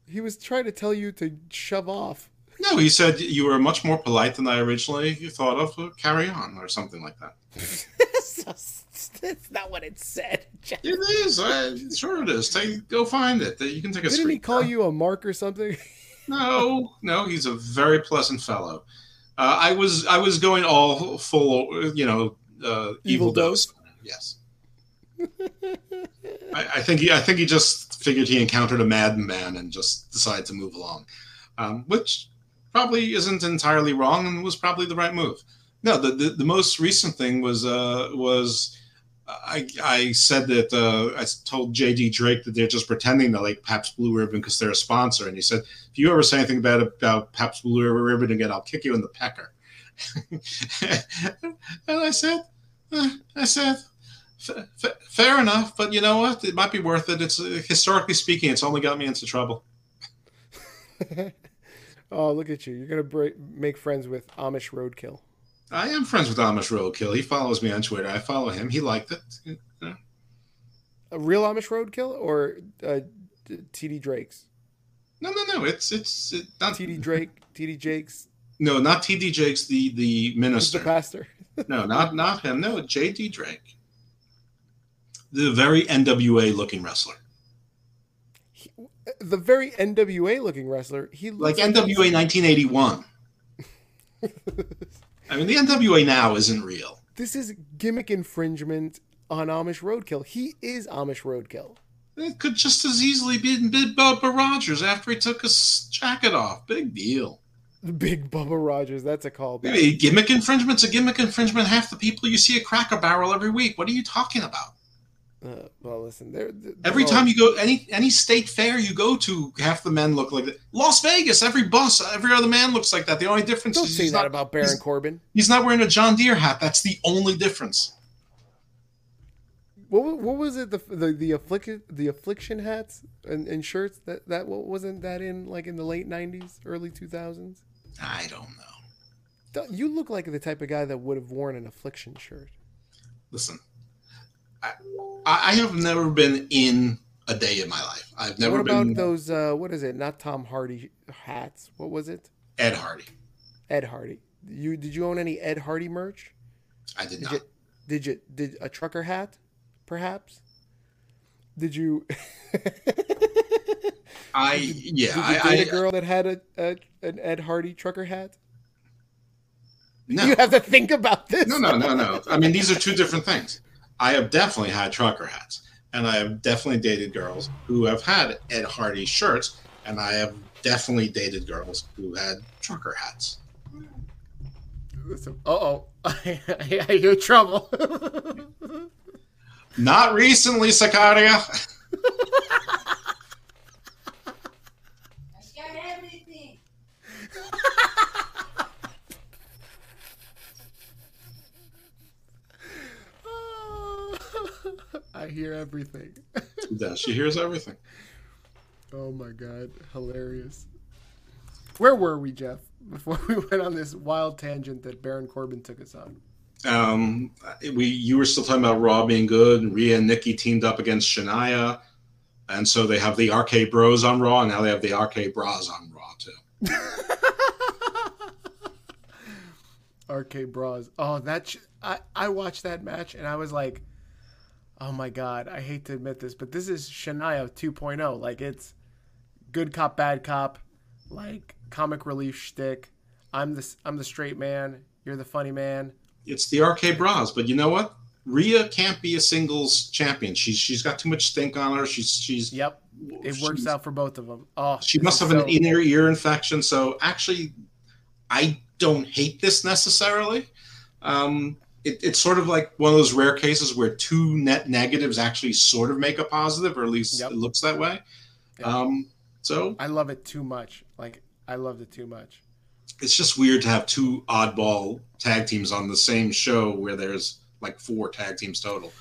he was trying to tell you to shove off. No, he said you were much more polite than I originally thought of. Uh, carry on, or something like that. That's not what it said. Jeff. It is. I, sure, it is. Take, go find it. You can take a. Didn't he call you a mark or something? No, no, he's a very pleasant fellow. Uh, I was I was going all full, you know, uh, evil, Evil dose. dose? Yes. I, I think he I think he just figured he encountered a madman and just decided to move along, um, which probably isn't entirely wrong and was probably the right move. No, the the, the most recent thing was uh, was. I, I said that uh, I told JD Drake that they're just pretending to like Pabst Blue Ribbon because they're a sponsor, and he said if you ever say anything bad about Pabst Blue Ribbon again, I'll kick you in the pecker. and I said, uh, I said, "F- f- fair enough, but you know what? It might be worth it. It's uh, historically speaking, it's only got me into trouble. oh, look at you! You're gonna break, make friends with Amish Roadkill. I am friends with Amish Roadkill. He follows me on Twitter. I follow him. He liked it. You know. A real Amish Roadkill or uh, TD Drake's? No, no, no. It's it's it, not TD Drake, TD Jakes, no, not TD Jakes, the the minister. the pastor. No, not not him. No, JD Drake, the very NWA looking wrestler, the very NWA looking wrestler. He like looks NWA 1981. I mean, the NWA now isn't real. This is gimmick infringement on Amish Roadkill. He is Amish Roadkill. It could just as easily be Big Bubba Rogers after he took his jacket off. Big deal. Big Bubba Rogers. That's a callback. Maybe gimmick infringement's a gimmick infringement. Half the people you see at Cracker Barrel every week. What are you talking about? Uh, well, listen. They're, they're Every all- time you go any any state fair you go to, half the men look like that. Las Vegas, every bus, every other man looks like that. The only difference don't is say he's that not, about Baron he's- Corbin. he's not wearing a John Deere hat. That's the only difference. What, what was it? The the the affliction the affliction hats and, and shirts that that what wasn't that in like in the late nineties, early two thousands? I don't know. You look like the type of guy that would have worn an affliction shirt. Listen, I, I have never been in a day in my life. I've never what about been those? Uh, what is it? Not Tom Hardy hats. What was it? Ed Hardy. Ed Hardy. You did you own any Ed Hardy merch? I did Did not. you did you did a trucker hat, perhaps? Did you? I Did yeah. you I, date a I girl that had a, a an Ed Hardy trucker hat? no. You have to think about this. No, no, no, no. I mean, these are two different things. I have definitely had trucker hats, and I have definitely dated girls who have had Ed Hardy shirts, and I have definitely dated girls who had trucker hats. Uh oh, I hear trouble. Not recently, Sicaria. I got everything. I hear everything. Yeah, she hears everything. Oh my god, hilarious. Where were we, Jeff? Before we went on this wild tangent that Baron Corbin took us on. Um, we you were still talking about Raw being good, and Rhea and Nikki teamed up against Shayna, and so they have the RK Bros on Raw, and now they have the RK Bras on Raw too. RK Bras. Oh, that sh- I I watched that match and I was like, oh my god, I hate to admit this, but this is Shayna 2.0. Like it's good cop, bad cop, like comic relief shtick. I'm the I'm the straight man. You're the funny man. It's the RK Bras, but you know what? Rhea can't be a singles champion. She's she's got too much stink on her. She's she's Yep, it works out for both of them. Oh, She must have an inner ear infection. So actually, I don't hate this necessarily. Um, it, it's sort of like one of those rare cases where two net negatives actually sort of make a positive, or at least Yep. it looks that way. Yep. Um, so I love it too much. Like I loved it too much. it's just weird to have two oddball tag teams on the same show where there's like four tag teams total.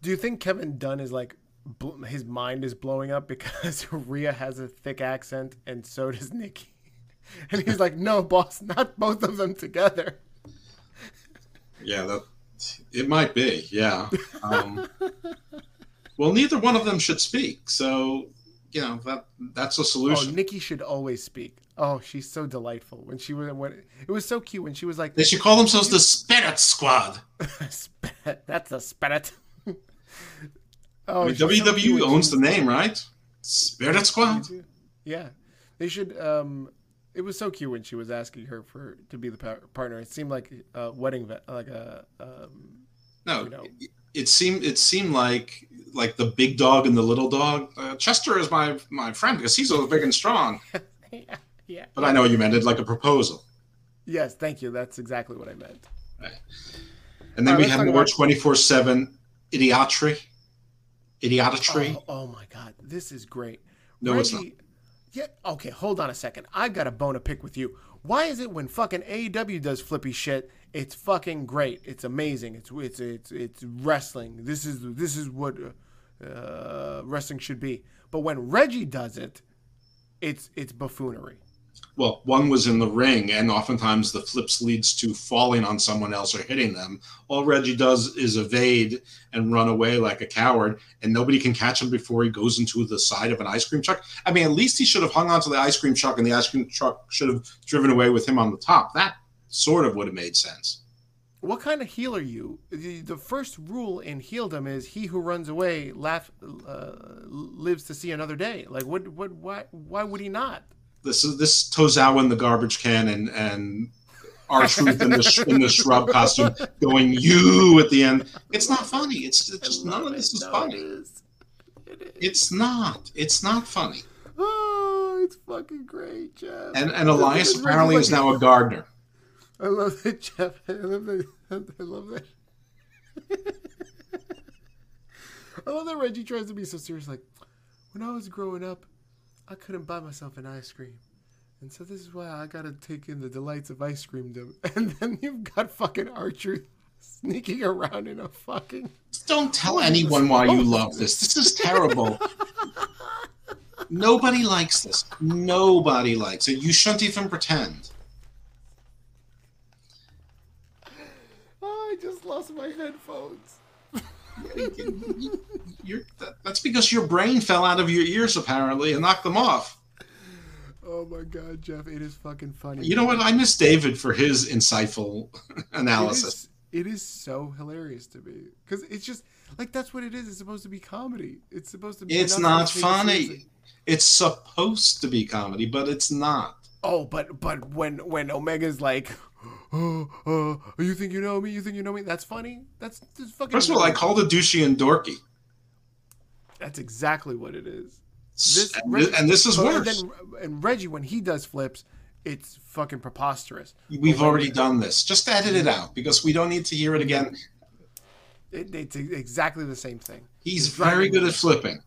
Do you think Kevin Dunn is like bl- his mind is blowing up because Rhea has a thick accent and so does Nikki? And he's like, "No, boss, not both of them together." Yeah, that it might be. Yeah. Um, well, neither one of them should speak. So you know that that's a solution. Oh. Nikki should always speak. Oh, she's so delightful when she was when it was so cute when she was like They should call themselves the Spirit Squad. Spirit. That's a spirit. Oh, I mean, she's so WWE owns the name, right? Spirit Squad. Yeah, they should. Um, it was so cute when she was asking her for to be the par- partner. It seemed like a wedding, like a um, No, you know. it, it seemed it seemed like like the big dog and the little dog. Uh, Chester is my my friend because he's so big and strong. yeah, yeah. But I know what you meant it like a proposal. Yes, thank you. That's exactly what I meant. And then right, we have more twenty four seven idiotry, idiotry. Oh, oh my god, this is great. No, it's not. Yeah. Okay, hold on a second. I've got a bone to pick with you. Why is it when fucking AEW does flippy shit, it's fucking great. It's amazing. It's it's it's it's wrestling. This is this is what uh, wrestling should be. But when Reggie does it, it's it's buffoonery. Well, one was in the ring, and oftentimes the flips leads to falling on someone else or hitting them. All Reggie does is evade and run away like a coward, and nobody can catch him before he goes into the side of an ice cream truck. I mean, at least he should have hung onto the ice cream truck, and the ice cream truck should have driven away with him on the top. That sort of would have made sense. What kind of heel are you? The, the first rule in heeldom is he who runs away laugh, uh, lives to see another day. Like what what why why would he not? This is this Tozawa in the garbage can and and R-Truth in the in the shrub costume going you at the end. It's not funny. It's, it's just none of this is No, funny. It is. It is. It's not. It's not funny. Oh, it's fucking great, Jeff. And and Elias apparently is now a gardener. I love that, Jeff. I love that. I love that. I love that Reggie tries to be so serious. Like, when I was growing up, I couldn't buy myself an ice cream. And so this is why I gotta take in the delights of ice cream. And then you've got fucking Archer sneaking around in a fucking. Don't tell anyone why you love this. This is terrible. Nobody likes this. Nobody likes it. You shouldn't even pretend. Oh, I just lost my headphones. You're, that, that's because your brain fell out of your ears apparently and knocked them off. Oh my god, Jeff, it is fucking funny. You know what? I miss David for his insightful analysis. is, it is so hilarious to me because it's just like that's what it is. It's supposed to be comedy. It's supposed to be. It's not it funny. It's supposed to be comedy, but it's not. Oh, but but when when Omega's like, oh, oh, you think you know me? You think you know me? That's funny. That's, that's fucking. First of all, I called it douchey and dorky. That's exactly what it is. This, and, Reggie- and this is oh, worse. And, then, and Reggie, when he does flips, it's fucking preposterous. We've when- already done this. Just edit it out because we don't need to hear it again. It, it's exactly the same thing. He's It's very good at flipping.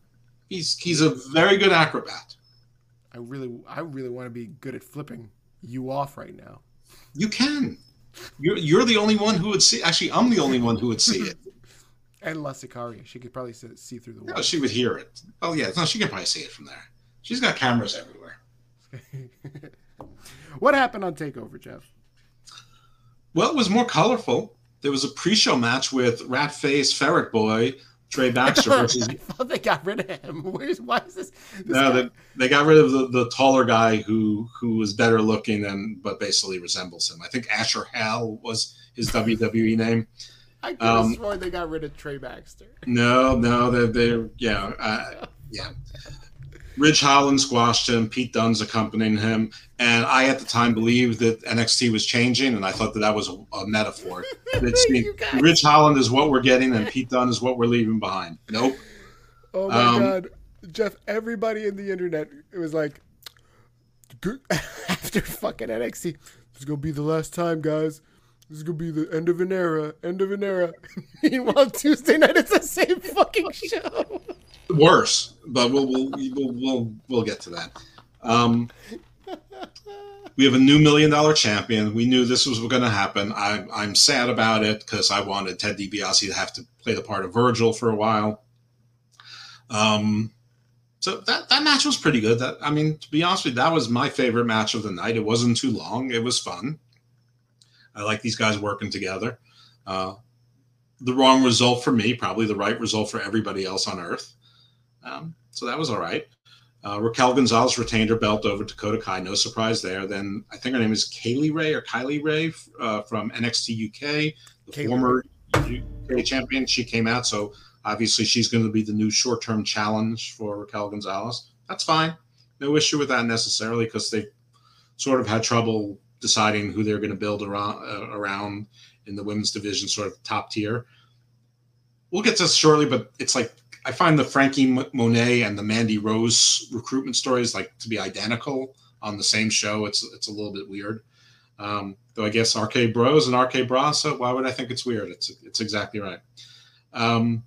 He's he's a very good acrobat. I really, I really want to be good at flipping you off right now. You can. You're you're the only one who would see. Actually, I'm the only one who would see it. And La Sicaria, she could probably see, through the No, wall. she would hear it. Oh yeah, no, she can probably see it from there. She's got cameras everywhere. what happened on Takeover, Jeff? Well, it was more colorful. There was a pre-show match with Rat Face Ferret Boy Trey Baxter versus. I thought they got rid of him. Where's why is this? this no, guy- they, they got rid of the, the taller guy who who was better looking and but basically resembles him. I think Asher Hale was his WWE name. I could have um, sworn they got rid of Trey Baxter. No, no, they're they're yeah, uh, yeah. Ridge Holland squashed him. Pete Dunne's accompanying him, and I at the time believed that NXT was changing, and I thought that that was a, a metaphor. It's. Ridge Holland is what we're getting, and Pete Dunne is what we're leaving behind. Nope. Oh my Um, god, Jeff! Everybody in the internet it was like, after fucking NXT. This is gonna be the last time, guys. This is gonna be the end of an era. End of an era. Meanwhile, Tuesday night it's the same fucking show. Worse, but we'll we'll we'll we'll, we'll get to that. Um, we have a new million dollar champion. We knew this was going to happen. I, I'm sad about it because I wanted Ted DiBiase to have to play the part of Virgil for a while. Um, so that that match was pretty good. That I mean, to be honest with you, that was my favorite match of the night. It wasn't too long. It was fun. I like these guys working together. Uh, the wrong result for me, probably the right result for everybody else on Earth. Um, so that was all right. Uh, Raquel Gonzalez retained her belt over Dakota Kai. No surprise there. Then I think her name is Kay Lee Ray or Kylie Ray uh, from NXT UK, the Kaylee. former UK champion. She came out, so obviously she's going to be the new short-term challenge for Raquel Gonzalez. That's fine. No issue with that necessarily because they sort of had trouble deciding who they're going to build around uh, around in the women's division, sort of top tier. We'll get to this shortly, but it's like I find the Frankie Monet and the Mandy Rose recruitment stories like to be identical on the same show. It's it's a little bit weird. Um, though I guess RK Bros and RK Bra, so why would I think it's weird? It's it's exactly right. Um,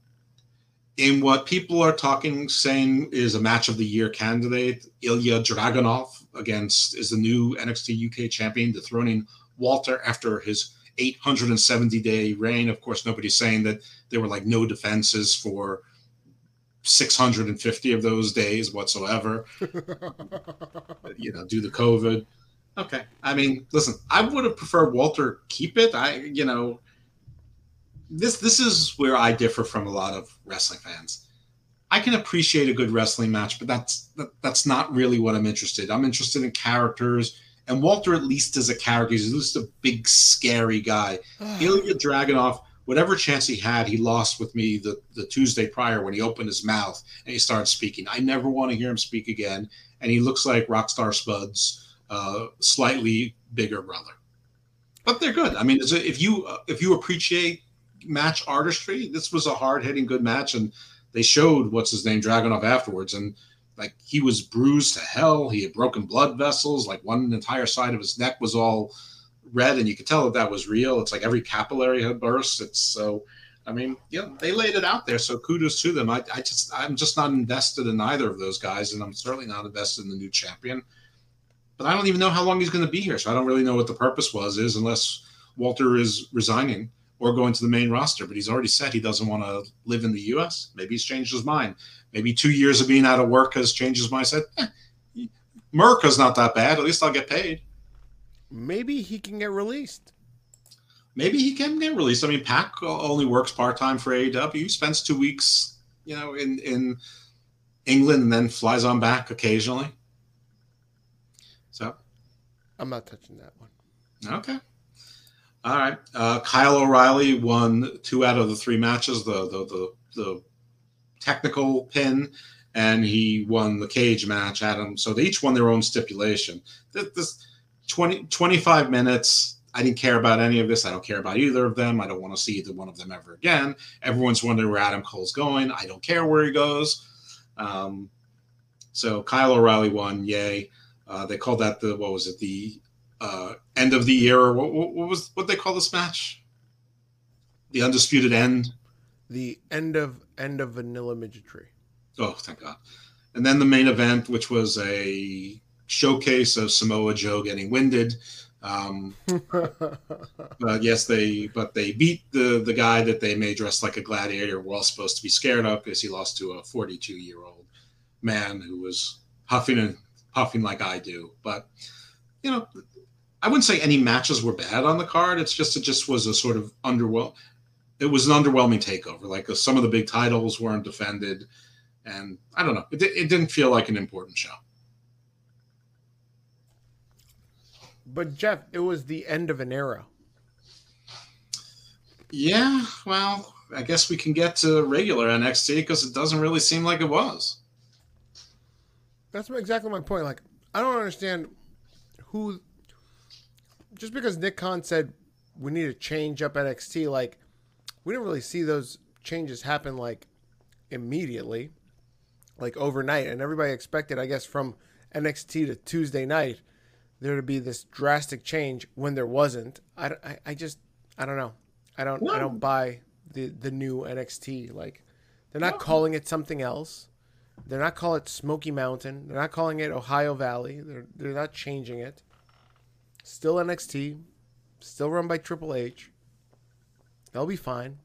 in what people are talking, saying is a match of the year candidate, Ilya Dragunov against is the new NXT UK champion, dethroning Walter after his 870 day reign. Of course, nobody's saying that there were like no defenses for 650 of those days whatsoever. you know, due to COVID. Okay. I mean, listen, I would have preferred Walter keep it. I, you know, this this is where I differ from a lot of wrestling fans. I can appreciate a good wrestling match, but that's that, that's not really what I'm interested. I'm interested in characters, and Walter at least is a character. He's at least a big, scary guy. Ilya Dragunov, whatever chance he had, he lost with me the, the Tuesday prior when he opened his mouth and he started speaking. I never want to hear him speak again. And he looks like Rockstar Spud's uh, slightly bigger brother. But they're good. I mean, if you if you appreciate match artistry, this was a hard hitting good match, and they showed what's his name Dragunov afterwards, and like he was bruised to hell. He had broken blood vessels. Like one entire side of his neck was all red, and you could tell that that was real. It's like every capillary had burst. It's so. I mean, yeah, they laid it out there. So kudos to them. I, I just, I'm just not invested in either of those guys, and I'm certainly not invested in the new champion. But I don't even know how long he's going to be here, so I don't really know what the purpose was is, unless Walter is resigning or going to the main roster. But he's already said he doesn't want to live in the U.S. Maybe he's changed his mind. Maybe two years of being out of work has changed his mind. Said, eh, America's not that bad. At least I'll get paid. Maybe he can get released. Maybe he can get released. I mean, Pac only works part time for AEW. He spends two weeks, you know, in in England and then flies on back occasionally. So, I'm not touching that one. Okay. All right. Uh, Kyle O'Reilly won two out of the three matches. The the the, the technical pin, and he won the cage match. Adam. So they each won their own stipulation. This, this 20, 25 minutes. I didn't care about any of this. I don't care about either of them. I don't want to see either one of them ever again. Everyone's wondering where Adam Cole's going. I don't care where he goes. Um, so Kyle O'Reilly won. Yay. Uh, they called that the what was it the uh, end of the year or what, what, what was what they call this match? The undisputed end. The end of end of vanilla midgetry. Oh, thank God! And then the main event, which was a showcase of Samoa Joe getting winded. Um, but yes, they but they beat the the guy that they made dress like a gladiator. We're all supposed to be scared of because he lost to a 42 year old man who was huffing and puffing like I do. But you know, I wouldn't say any matches were bad on the card. It's just it just was a sort of underwhelm. It was an underwhelming takeover. Like uh, some of the big titles weren't defended, and I don't know. It, it didn't feel like an important show. But Jeff, it was the end of an era. Yeah, well, I guess we can get to regular NXT because it doesn't really seem like it was. That's exactly my point. Like, I don't understand who. Just because Nick Khan said we need to change up NXT, like, we didn't really see those changes happen like immediately, like overnight, and everybody expected, I guess, from NXT to Tuesday night there to be this drastic change when there wasn't. I, I, I just I don't know. I don't I don't buy the the new NXT. Like they're not calling it something else. They're not calling it Smoky Mountain. They're not calling it Ohio Valley. They're they're not changing it. Still NXT, still run by Triple H. They'll be fine.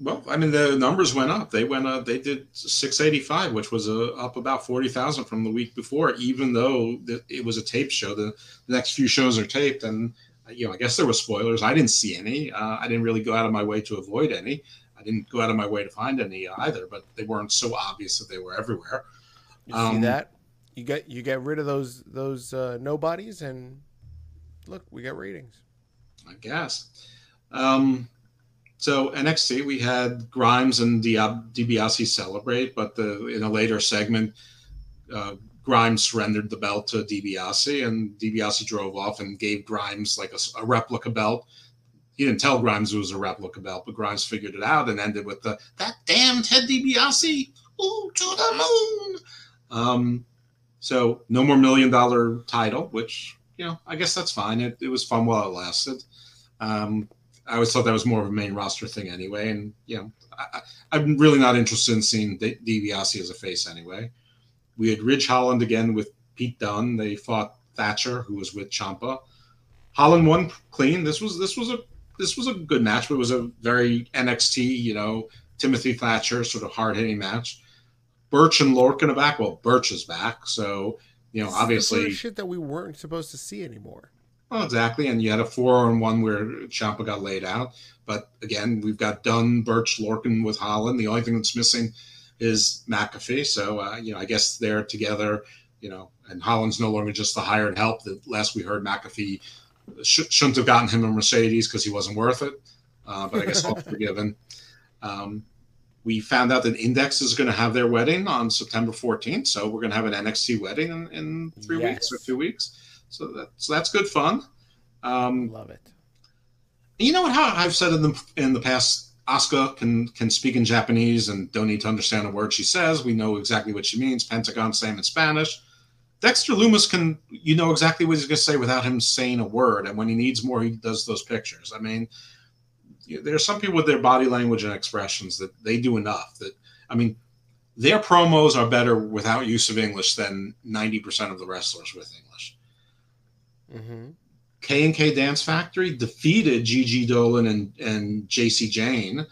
Well, I mean, the numbers went up. They went up. They did 685, which was a, up about 40,000 from the week before, even though the, it was a tape show. The, the, next few shows are taped, and you know, I guess there were spoilers. I didn't see any. Uh, I didn't really go out of my way to avoid any. I didn't go out of my way to find any either, but they weren't so obvious that they were everywhere. You um, see that? You get you get rid of those those uh, nobodies, and look, we got ratings. I guess. Um, so NXT, we had Grimes and Diab- DiBiase celebrate, but the in a later segment, uh, Grimes surrendered the belt to DiBiase, and DiBiase drove off and gave Grimes like a, a, replica belt. He didn't tell Grimes it was a replica belt, but Grimes figured it out and ended with the "That damn Ted DiBiase, ooh, to the moon." Um, so no more million dollar title, which you know I guess that's fine. It, it was fun while it lasted. Um, I always thought that was more of a main roster thing anyway. And, you know, I, am really not interested in seeing D- DiBiase as a face anyway. We had Ridge Holland again with Pete Dunne. They fought Thatcher, who was with Ciampa. Holland won clean. This was this was a this was a good match, but it was a very NXT, you know, Timothy Thatcher sort of hard hitting match. Burch and Lorcan are back. Well, Burch is back, so you know, obviously shit that we weren't supposed to see anymore. Oh, exactly. And you had a four on one where Ciampa got laid out. But again, we've got Dunne, Burch, Lorcan with Holland. The only thing that's missing is McAfee. So, uh, you know, I guess they're together, you know, and Holland's no longer just the hired help. The last we heard, McAfee sh- shouldn't have gotten him a Mercedes because he wasn't worth it. Uh, but I guess all forgiven. Um, we found out that Index is going to have their wedding on September 14th. So we're going to have an NXT wedding in, in three yes. weeks or two weeks. So that so that's good fun. Um, Love it. You know what? How I've said in the in the past, Asuka can can speak in Japanese and don't need to understand a word she says. We know exactly what she means. Pentagon, same in Spanish. Dexter Lumis can you know exactly what he's going to say without him saying a word. And when he needs more, he does those pictures. I mean, there are some people with their body language and expressions that they do enough. That I mean, their promos are better without use of English than ninety percent of the wrestlers with English. Mm-hmm. K and K Dance Factory defeated Gigi Dolan and, and Jacy Jayne.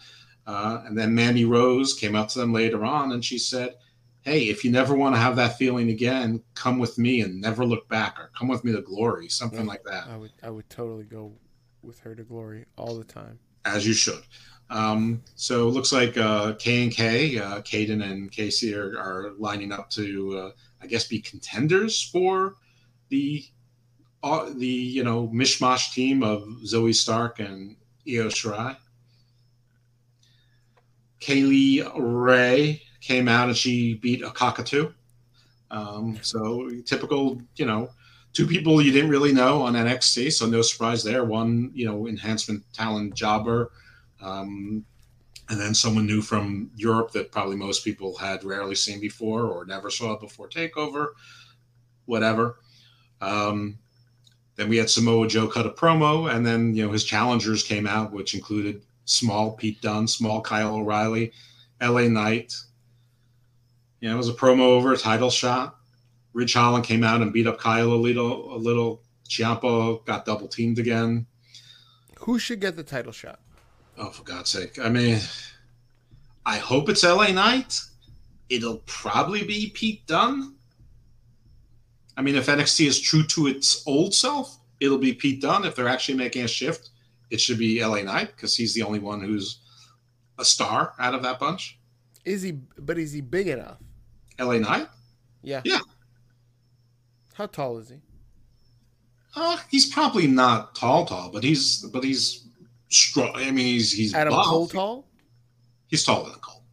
Uh, and then Mandy Rose came up to them later on and she said, Hey, if you never want to have that feeling again, come with me and never look back, or come with me to glory, something yeah, like that. I would I would totally go with her to glory all the time. As you should. Um, so it looks like uh, K and K, uh, Kayden and Kacy are, are lining up to, uh, I guess, be contenders for the the you know mishmash team of Zoey Stark and Io Shirai. Kay Lee Ray came out and she beat a cockatoo. Um, so typical, you know, two people you didn't really know on NXT, so no surprise there. One, you know, enhancement talent jobber, um, and then someone new from Europe that probably most people had rarely seen before or never saw before Takeover, whatever. Um, then we had Samoa Joe cut a promo, and then you know his challengers came out, which included Small Pete Dunne, Small Kyle O'Reilly, L.A. Knight. Yeah, it was a promo over a title shot. Ridge Holland came out and beat up Kyle a little. A little. Ciampa got double teamed again. Who should get the title shot? Oh, for God's sake! I mean, I hope it's L.A. Knight. It'll probably be Pete Dunne. I mean, if NXT is true to its old self, it'll be Pete Dunne. If they're actually making a shift, it should be LA Knight because he's the only one who's a star out of that bunch. Is he? But is he big enough? LA Knight? Yeah. Yeah. How tall is he? Uh, he's probably not tall, tall, but he's but he's strong. I mean, he's he's Adam buff. Cole tall. He's taller than Cole.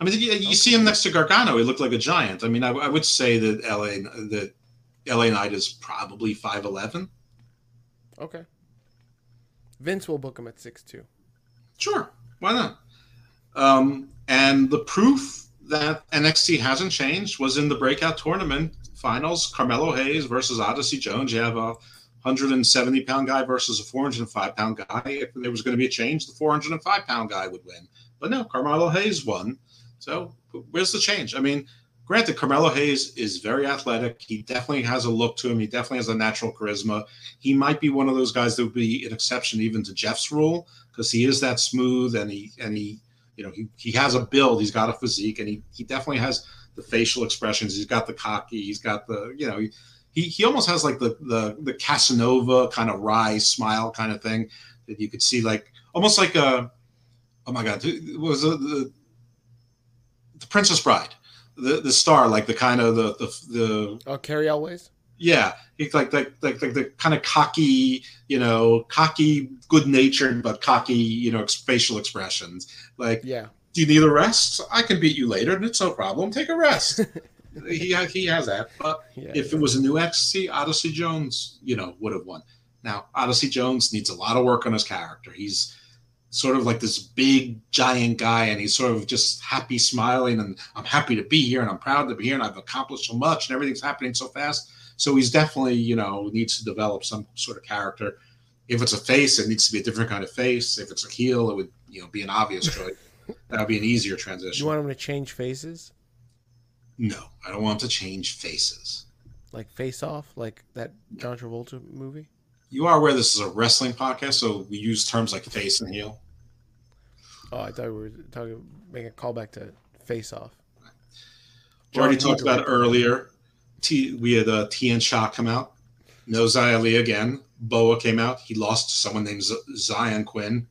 I mean, you, you okay. see him next to Gargano. He looked like a giant. I mean, I, I would say that LA that LA Knight is probably five eleven. Okay. Vince will book him at six two. Sure, why not? Um, and the proof that NXT hasn't changed was in the breakout tournament finals. Carmelo Hayes versus Odyssey Jones. You have a 170 pound guy versus a 405 pound guy. If there was going to be a change, the 405 pound guy would win. But no, Carmelo Hayes won. So where's the change? I mean, granted, Carmelo Hayes is very athletic. He definitely has a look to him. He definitely has a natural charisma. He might be one of those guys that would be an exception even to Jeff's rule because he is that smooth and he and he you know he, he has a build. He's got a physique and he he definitely has the facial expressions. He's got the cocky. He's got the you know he he, almost has like the the the Casanova kind of wry smile kind of thing that you could see like almost like a oh my god was the, the the Princess Bride. the the star, like the kind of the the the Oh, Cary Elwes. yeah, he's like like like like the kind of cocky, you know, cocky, good natured but cocky, you know, facial expressions. Like, Yeah. Do you need a rest? I can beat you later. And it's no problem. Take a rest. he he has that, but Yeah. if it was a new XC, Odyssey Jones, you know, would have won. Now, Odyssey Jones needs a lot of work on his character. He's sort of like this big giant guy, and he's sort of just happy, smiling, and I'm happy to be here, and I'm proud to be here, and I've accomplished so much, and everything's happening so fast. So he's definitely, you know, needs to develop some sort of character. If it's a face, it needs to be a different kind of face. If it's a heel, it would, you know, be an obvious choice. That would be an easier transition. you want him to change faces, no, I don't want to change faces. like Face Off, like that John Travolta movie. You are aware this is a wrestling podcast, so we use terms like face and heel. Oh, I thought we were talking, making a callback to Face Off. We already talked about earlier. T, we had uh, Tian Sha come out. No Xia Li again. Boa came out. He lost to someone named Z- Zion Quinn,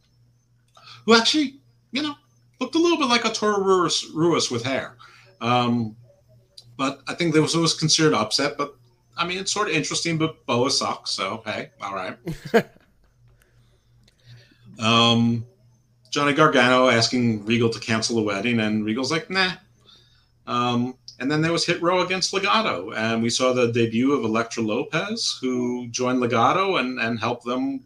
who actually, you know, looked a little bit like a Toro Ruiz, Ruiz with hair. Um, but I think there was always considered upset. But I mean, it's sort of interesting. But Boa sucks, so hey, all right. um, Johnny Gargano asking Regal to cancel the wedding, and Regal's like, nah. Um, and then there was Hit Row against Legado, and we saw the debut of Elektra Lopez, who joined Legado and, and helped them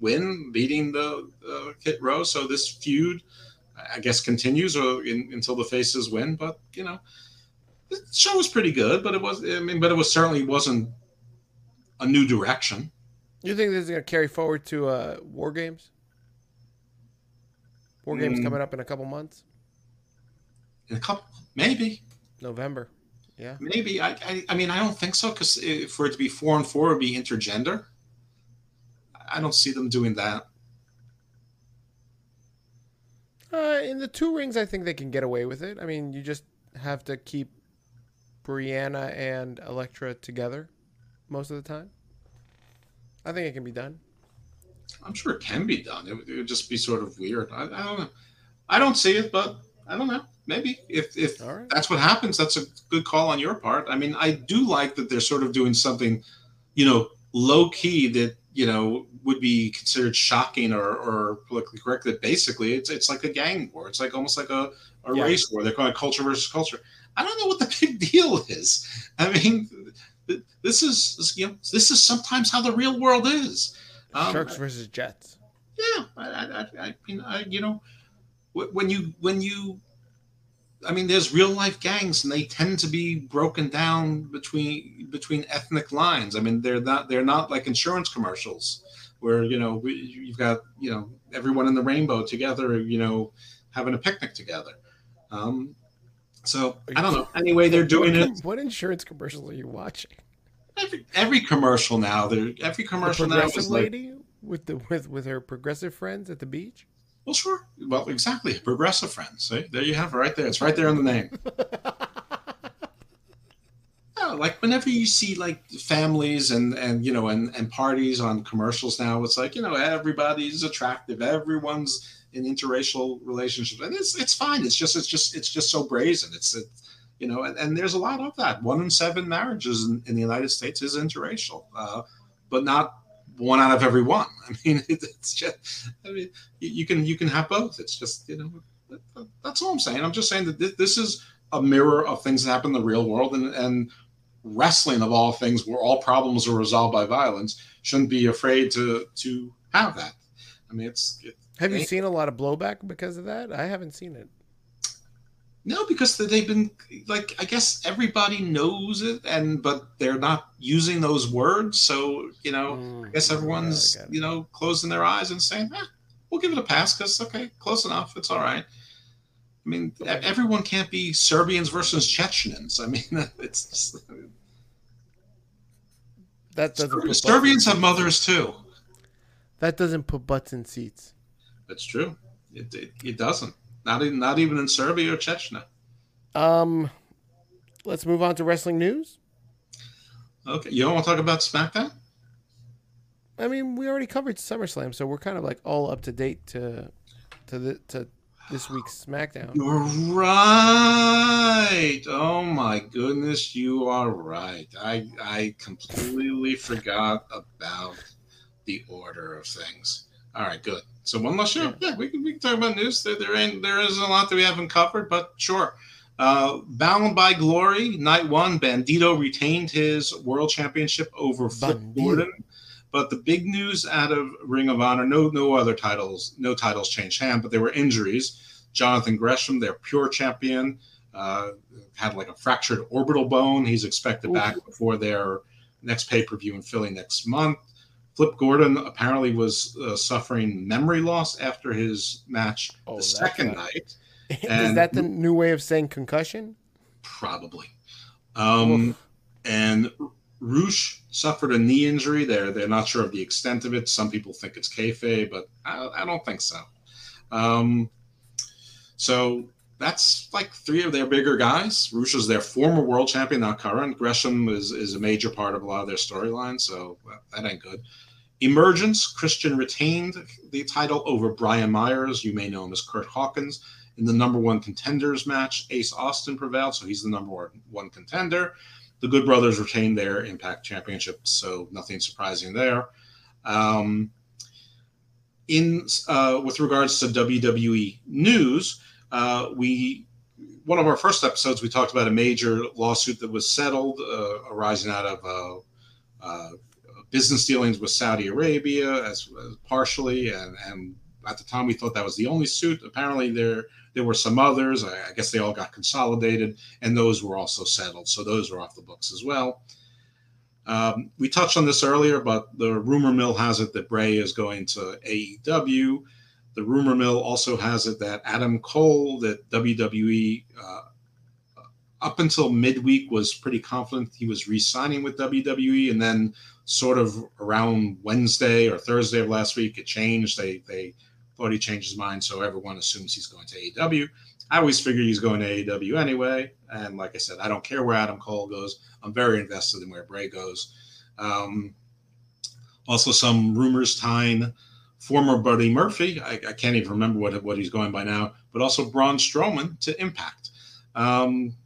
win, beating the uh, Hit Row. So this feud, I guess, continues or in, until the faces win. But you know, the show was pretty good, but it was, I mean, but it was certainly wasn't a new direction. You think this is going to carry forward to uh, War Games? War Games Mm. coming up in a couple months, In a couple, maybe. November. Yeah. Maybe I, I, I mean I don't think so because for it to be four and four it'd be intergender. I don't see them doing that. Uh, in the two rings, I think they can get away with it. I mean, you just have to keep Brianna and Elektra together most of the time. I think it can be done. I'm sure it can be done. It, would- it would just be sort of weird. I, I don't know. I don't see it, but I don't know. Maybe if if right. that's what happens, that's a good call on your part. I mean, I do like that they're sort of doing something, you know, low key that you know would be considered shocking or, or politically correct. That basically it's it's like a gang war. It's like almost like a, a Yeah. race war. They're calling it culture versus culture. I don't know what the big deal is. I mean, this is you know this is sometimes how the real world is. Um, Sharks versus Jets. yeah, I, I, I, I mean, I, you know, when you when you, I mean, there's real life gangs, and they tend to be broken down between between ethnic lines. I mean, they're not they're not like insurance commercials where you know we, you've got you know everyone in the rainbow together, you know, having a picnic together. Um, so I don't know. Anyway, they're doing it. What insurance commercials are you watching? Every, every commercial now, they're every The commercial now progressive is like, lady with the with with her progressive friends at the beach. Well, sure. Well, exactly. Progressive friends. See, there you have it right there. It's right there in the name. Yeah, like whenever you see like families and and you know and and parties on commercials now, it's like you know everybody's attractive, everyone's in interracial relationships, and it's it's fine. It's just it's just it's just so brazen. It's it, you know, and, and there's a lot of that. One in seven marriages in, in the United States is interracial, uh, but not one out of every one. I mean, it's just I mean you, can you can have both. It's just you know that's all I'm saying. I'm just saying that this is a mirror of things that happen in the real world, and and wrestling of all things, where all problems are resolved by violence, shouldn't be afraid to to have that. I mean, it's it, Have you seen a lot of blowback because of that? I haven't seen it. No because they've been like I guess everybody knows it, and but they're not using those words, so you know. Mm, I guess everyone's yeah, I you know closing their eyes and saying, eh, "We'll give it a pass because okay, close enough, it's all right." I mean, everyone can't be Serbians versus Chechens. I mean, it's just, that doesn't put Serbians have mothers too. That doesn't put butts in seats. That's true. It, it, it doesn't. Not even not even in Serbia or Chechnya. Um, let's move on to wrestling news. Okay, you don't want to talk about SmackDown? I mean, we already covered SummerSlam, so we're kind of like all up to date to to the to this week's SmackDown. You're right. Oh my goodness, you are right. I I completely forgot about the order of things. All right, good. So one last show. Yeah, we can we can talk about news. There there ain't there isn't a lot that we haven't covered, but sure. Uh, Bound by Glory, night one, Bandido retained his world championship over Flip Gordon. But the big news out of Ring of Honor, no no other titles, no titles changed hand, but there were injuries. Jonathan Gresham, their pure champion, uh, had like a fractured orbital bone. He's expected Oof. back before their next pay per view in Philly next month. Flip Gordon apparently was uh, suffering memory loss after his match Oh, the second not- night. is that the new way of saying concussion? Probably. Um, and Rush suffered a knee injury. They're they're not sure of the extent of it. Some people think it's kayfabe, but I, I don't think so. Um, so that's like three of their bigger guys. Rush is their former world champion, not current. Gresham is is a major part of a lot of their storyline, so that, that ain't good. Emergence, Christian retained the title over Brian Myers. You may know him as Kurt Hawkins in the number one contenders match. Ace Austin prevailed, so he's the number one- contender. The Good Brothers retained their Impact Championship, so nothing surprising there. Um, in uh, with regards to WWE news, uh, we one of our first episodes we talked about a major lawsuit that was settled uh, arising out of uh, uh, business dealings with Saudi Arabia as, as partially, and, and at the time we thought that was the only suit. Apparently there there were some others. I, I guess they all got consolidated, and those were also settled. So those are off the books as well. Um, we touched on this earlier, but the rumor mill has it that Bray is going to AEW. The rumor mill also has it that Adam Cole, that WWE, uh, up until midweek, was pretty confident he was re signing with WWE. And then, sort of around Wednesday or Thursday of last week, it changed. They, they thought he changed his mind. So everyone assumes he's going to AEW. I always figured he's going to AEW anyway. And like I said, I don't care where Adam Cole goes. I'm very invested in where Bray goes. Um, also, some rumors tying former Buddy Murphy. I, I can't even remember what what he's going by now, but also Braun Strowman to Impact. Um,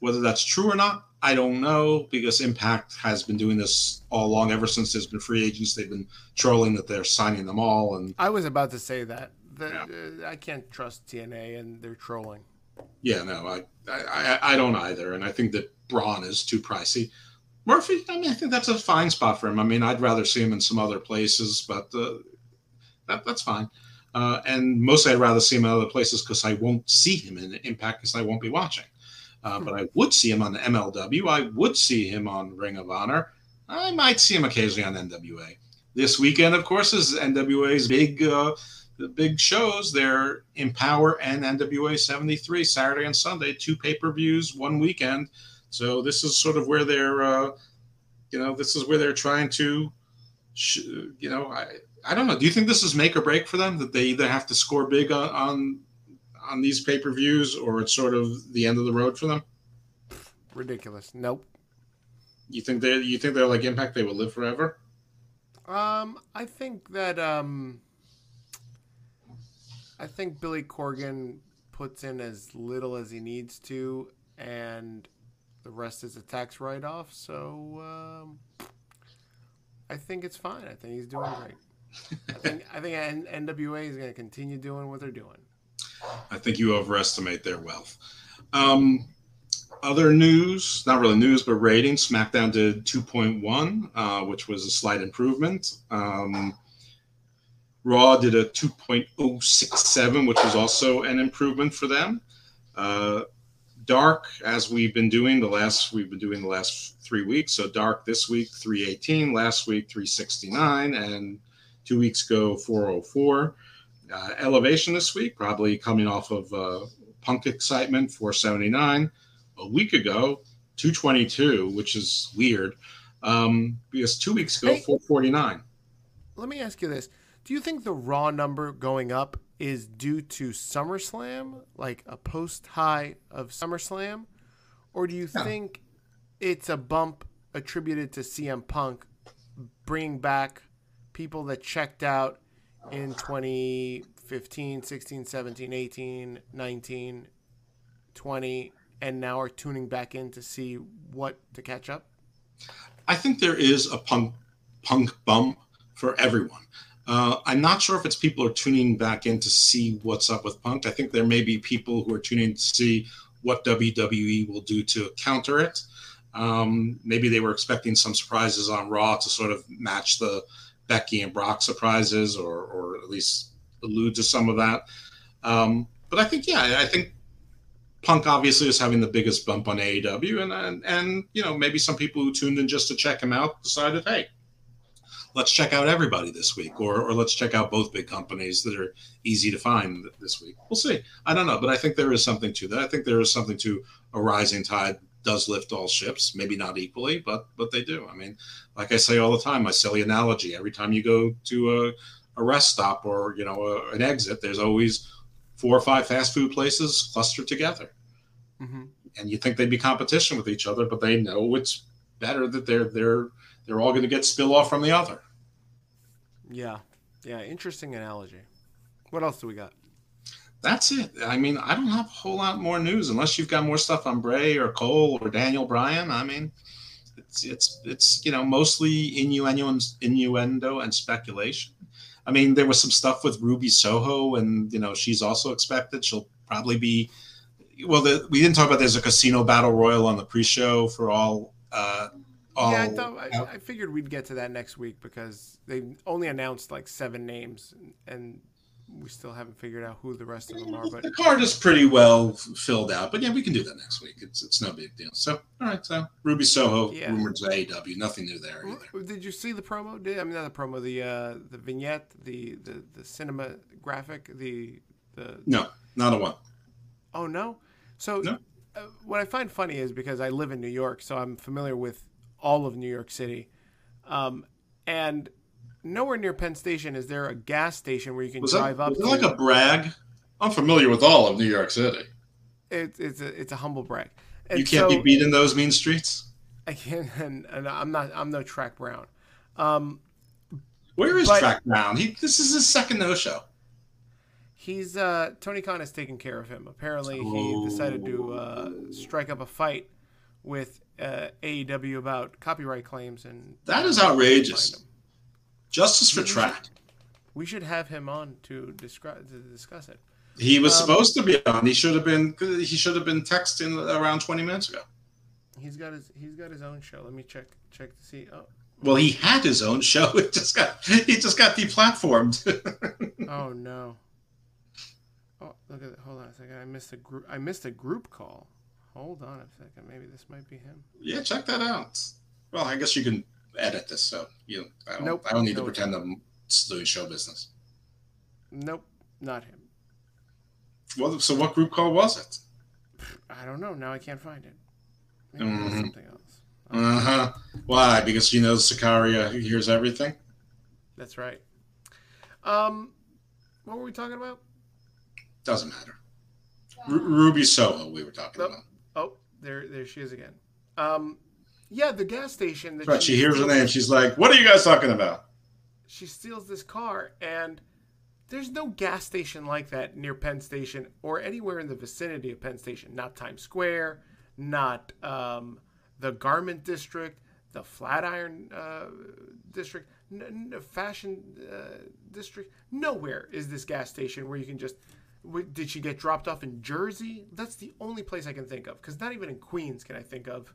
whether that's true or not, I don't know because Impact has been doing this all along. Ever since there's been free agents, they've been trolling that they're signing them all, and I was about to say that. The, uh, I can't trust TNA and they're trolling. Yeah, no, I, I, I don't either, and I think that Braun is too pricey. Murphy, I mean, I think that's a fine spot for him. I mean, I'd rather see him in some other places, but uh, that, that's fine. Uh, and mostly, I'd rather see him in other places because I won't see him in Impact because I won't be watching. Uh, but I would see him on the MLW. I would see him on Ring of Honor. I might see him occasionally on NWA. This weekend, of course, is NWA's big uh, the big shows. They're Empower and NWA 73 Saturday and Sunday, two pay per views, one weekend. So this is sort of where they're, uh, you know, this is where they're trying to, sh- you know, I I don't know. Do you think this is make or break for them that they either have to score big on on, on these pay per views or it's sort of the end of the road for them? Ridiculous. Nope. You think they you think they're like Impact? They will live forever? Um, I think that um, I think Billy Corgan puts in as little as he needs to, and the rest is a tax write-off. So um, I think it's fine. I think he's doing great. I think I think N- NWA is going to continue doing what they're doing. I think you overestimate their wealth. Um, other news, not really news, but ratings. SmackDown did 2.1, uh, which was a slight improvement. Um, Raw did a 2.067, which was also an improvement for them. Uh, Dark, as we've been doing the last, we've been doing the last three weeks. So Dark this week 318, last week 369, and two weeks ago 404 uh, elevation this week, probably coming off of uh, Punk excitement 479. A week ago, 222, which is weird um, because two weeks ago, Hey. 449. Let me ask you this: Do you think the Raw number going up is due to SummerSlam, like a post high of SummerSlam, or do you No. think it's a bump attributed to CM Punk bringing back people that checked out in 2015, 16, 17, 18, 19, 20, and now are tuning back in to see what to catch up? I think there is a punk punk bump for everyone. Uh, I'm not sure if it's people are tuning back in to see what's up with Punk. I think there may be people who are tuning to see what WWE will do to counter it. Um, maybe they were expecting some surprises on Raw to sort of match the Becky and Brock surprises, or or at least allude to some of that. Um, but I think, yeah, I think Punk obviously is having the biggest bump on AEW, and, and and you know maybe some people who tuned in just to check him out decided, hey, let's check out everybody this week, or or let's check out both big companies that are easy to find this week. We'll see. I don't know, but I think there is something to that. I think there is something to a rising tide does lift all ships. Maybe not equally, but but they do. I mean, like I say all the time, I my silly analogy. Every time you go to a a rest stop or you know a, an exit, there's always four or five fast food places clustered together, mm-hmm. and you think they'd be competition with each other, but they know it's better that they're they're they're all going to get spill off from the other. Yeah, yeah, interesting analogy. What else do we got? That's it. I mean, I don't have a whole lot more news unless you've got more stuff on Bray or Cole or Daniel Bryan. I mean, it's it's it's you know mostly innuendo and, innuendo and speculation. I mean, there was some stuff with Ruby Soho, and you know she's also expected. She'll probably be. Well, the, we didn't talk about there's a casino battle royal on the pre-show for all. Uh, all yeah, I thought I, I, figured we'd get to that next week because they only announced like seven names, and we still haven't figured out who the rest of them are. But the card is pretty well filled out. But yeah, we can do that next week. It's it's no big deal. So all right, so Ruby Soho yeah. rumored to AEW. Nothing new there either. Did you see the promo? Did I mean not the promo? The uh, the vignette, the the the cinema graphic, the the. No, not a one. Oh no! So no. Uh, what I find funny is because I live in New York, so I'm familiar with all of New York City, um, and nowhere near Penn Station is there a gas station where you can was drive that, up. Was to, like a brag? I'm familiar with all of New York City. It, it's a it's a humble brag. And you can't so, be beat in those mean streets. I can't, and, and I'm not. I'm no Track Brown. Um, Where is but, Track Brown? He this is his second no show. He's uh, Tony Khan has taken care of him. Apparently, oh. he decided to uh, strike up a fight with uh, AEW about copyright claims and that is outrageous. Justice for Track. We should have him on to describe to discuss it. He was um, supposed to be on. He should have been. He should have been texting around twenty minutes ago. He's got his. He's got his own show. Let me check. Check to see. Oh. Well, he had his own show. It just got. He just got deplatformed. oh no. Oh, look at. that. Hold on a second. I missed a group. I missed a group call. Hold on a second. Maybe this might be him. Yeah, check that out. Well, I guess you can edit this, so you. Know, I don't. Nope. I don't need to pretend I'm doing show business. Nope, not him. Well, so what group call was it? I don't know. Now I can't find it. Mm-hmm. something else. Uh huh. Why? Because she knows Sicaria hears everything. That's right. Um, what were we talking about? Doesn't matter. R- Ruby Soho, we were talking oh, about. Oh, there, there she is again. Um, yeah, the gas station. That right. She, she hears her name. She's like, "What are you guys talking about?" She steals this car, and there's no gas station like that near Penn Station or anywhere in the vicinity of Penn Station. Not Times Square, not um, the Garment District, the Flatiron uh, District, n- n- Fashion uh, District. Nowhere is this gas station where you can just. did she get dropped off in Jersey? That's the only place I can think of. Because not even in Queens can I think of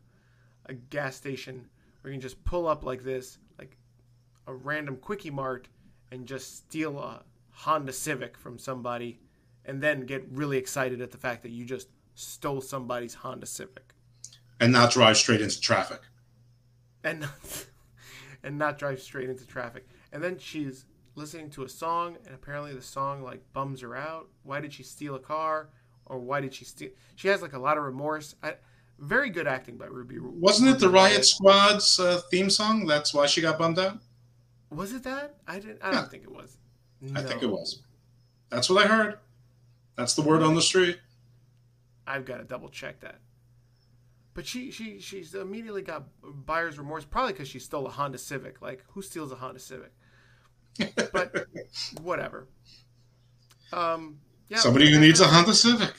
a gas station where you can just pull up like this, like a random quickie mart, and just steal a Honda Civic from somebody, and then get really excited at the fact that you just stole somebody's Honda Civic, and not drive straight into traffic, and not, and not drive straight into traffic, and then she's listening to a song, and apparently the song like bums her out. Why did she steal a car? Or why did she steal? She has like a lot of remorse. I, very good acting by Ruby. Wasn't it the Riot Squad's uh, theme song? That's why she got bummed out. Was it that? I didn't. I don't think it was. No. I think it was. That's what I heard. That's the word on the street. I've got to double check that. But she she she's immediately got buyer's remorse, probably because she stole a Honda Civic. Like who steals a Honda Civic? But whatever. Um, yeah, Somebody who needs a Honda Civic.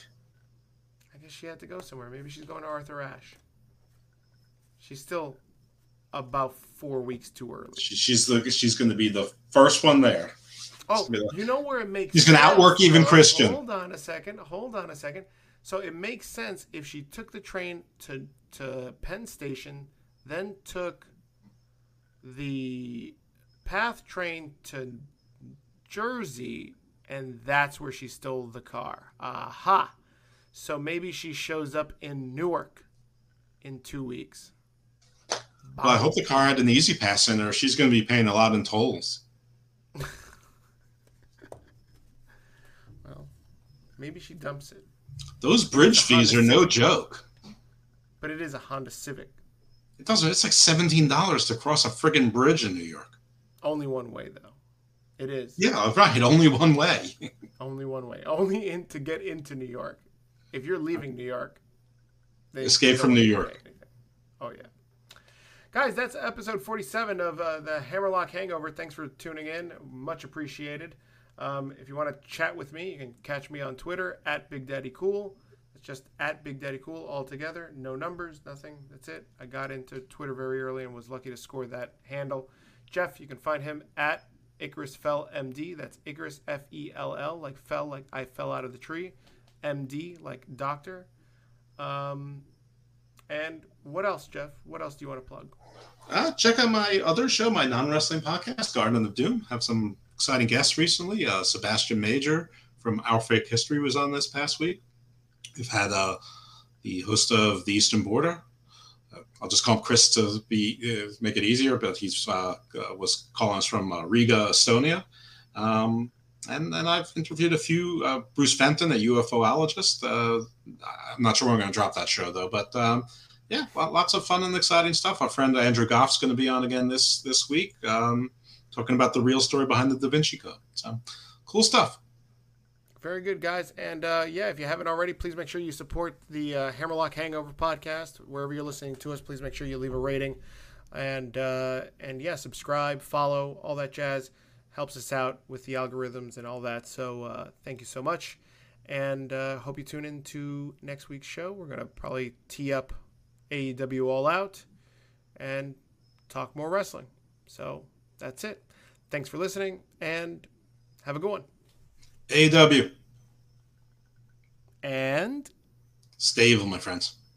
She had to go somewhere. Maybe she's going to Arthur Ashe. She's still about four weeks too early. She, she's the she's going to be the first one there. Oh, you know where it makes He's going to outwork even Christian. Hold on a second. Hold on a second. So it makes sense if she took the train to to Penn Station, then took the PATH train to Jersey, and that's where she stole the car. Aha. So maybe she shows up in Newark in two weeks. Well, I hope the car had an E-ZPass in her. She's going to be paying a lot in tolls. Well, maybe she dumps it. Those bridge Honda fees are no Civic. joke. But it is a Honda Civic. It doesn't. It's like seventeen dollars to cross a friggin' bridge in New York. Only one way though. It is. Yeah, right. Only one way. Only one way. Only in to get into New York. If you're leaving New York, they Escape they from New York. Oh yeah, guys, that's episode 47 of uh, the Hammerlock Hangover. Thanks for tuning in. Much appreciated. Um, if you want to chat with me, you can catch me on Twitter at Big Daddy Cool. It's just at Big Daddy Cool all together. No numbers, nothing. That's it. I got into Twitter very early and was lucky to score that handle. Jeff, you can find him at Icarus Fell MD. That's Icarus F E L L, like fell, like I fell out of the tree. MD, like doctor. Um, and what else, Jeff? What else do you want to plug? Uh, check out my other show, my non wrestling podcast, Garden of Doom. Have some exciting guests recently. Uh, Sebastian Major from Our Fake History was on this past week. We've had uh, the host of the Eastern Border. Uh, I'll just call him Chris to be uh, make it easier, but he's uh, was calling us from Riga, Estonia. Um, and then I've interviewed a few uh, Bruce Fenton, a UFOologist. Uh, I'm not sure when I'm going to drop that show though, but um, yeah, lots of fun and exciting stuff. Our friend Andrew Goff's going to be on again this this week, um, talking about the real story behind the Da Vinci Code. So cool stuff. Very good, guys. And uh, yeah, if you haven't already, please make sure you support the uh, Hammerlock Hangover podcast wherever you're listening to us. Please make sure you leave a rating, and uh, and yeah, subscribe, follow, all that jazz helps us out with the algorithms and all that. So uh, thank you so much, and uh, hope you tune in to next week's show. We're gonna probably tee up AEW All Out and talk more wrestling. So that's it. Thanks for listening, and have a good one. AW, And. stay evil, my friends.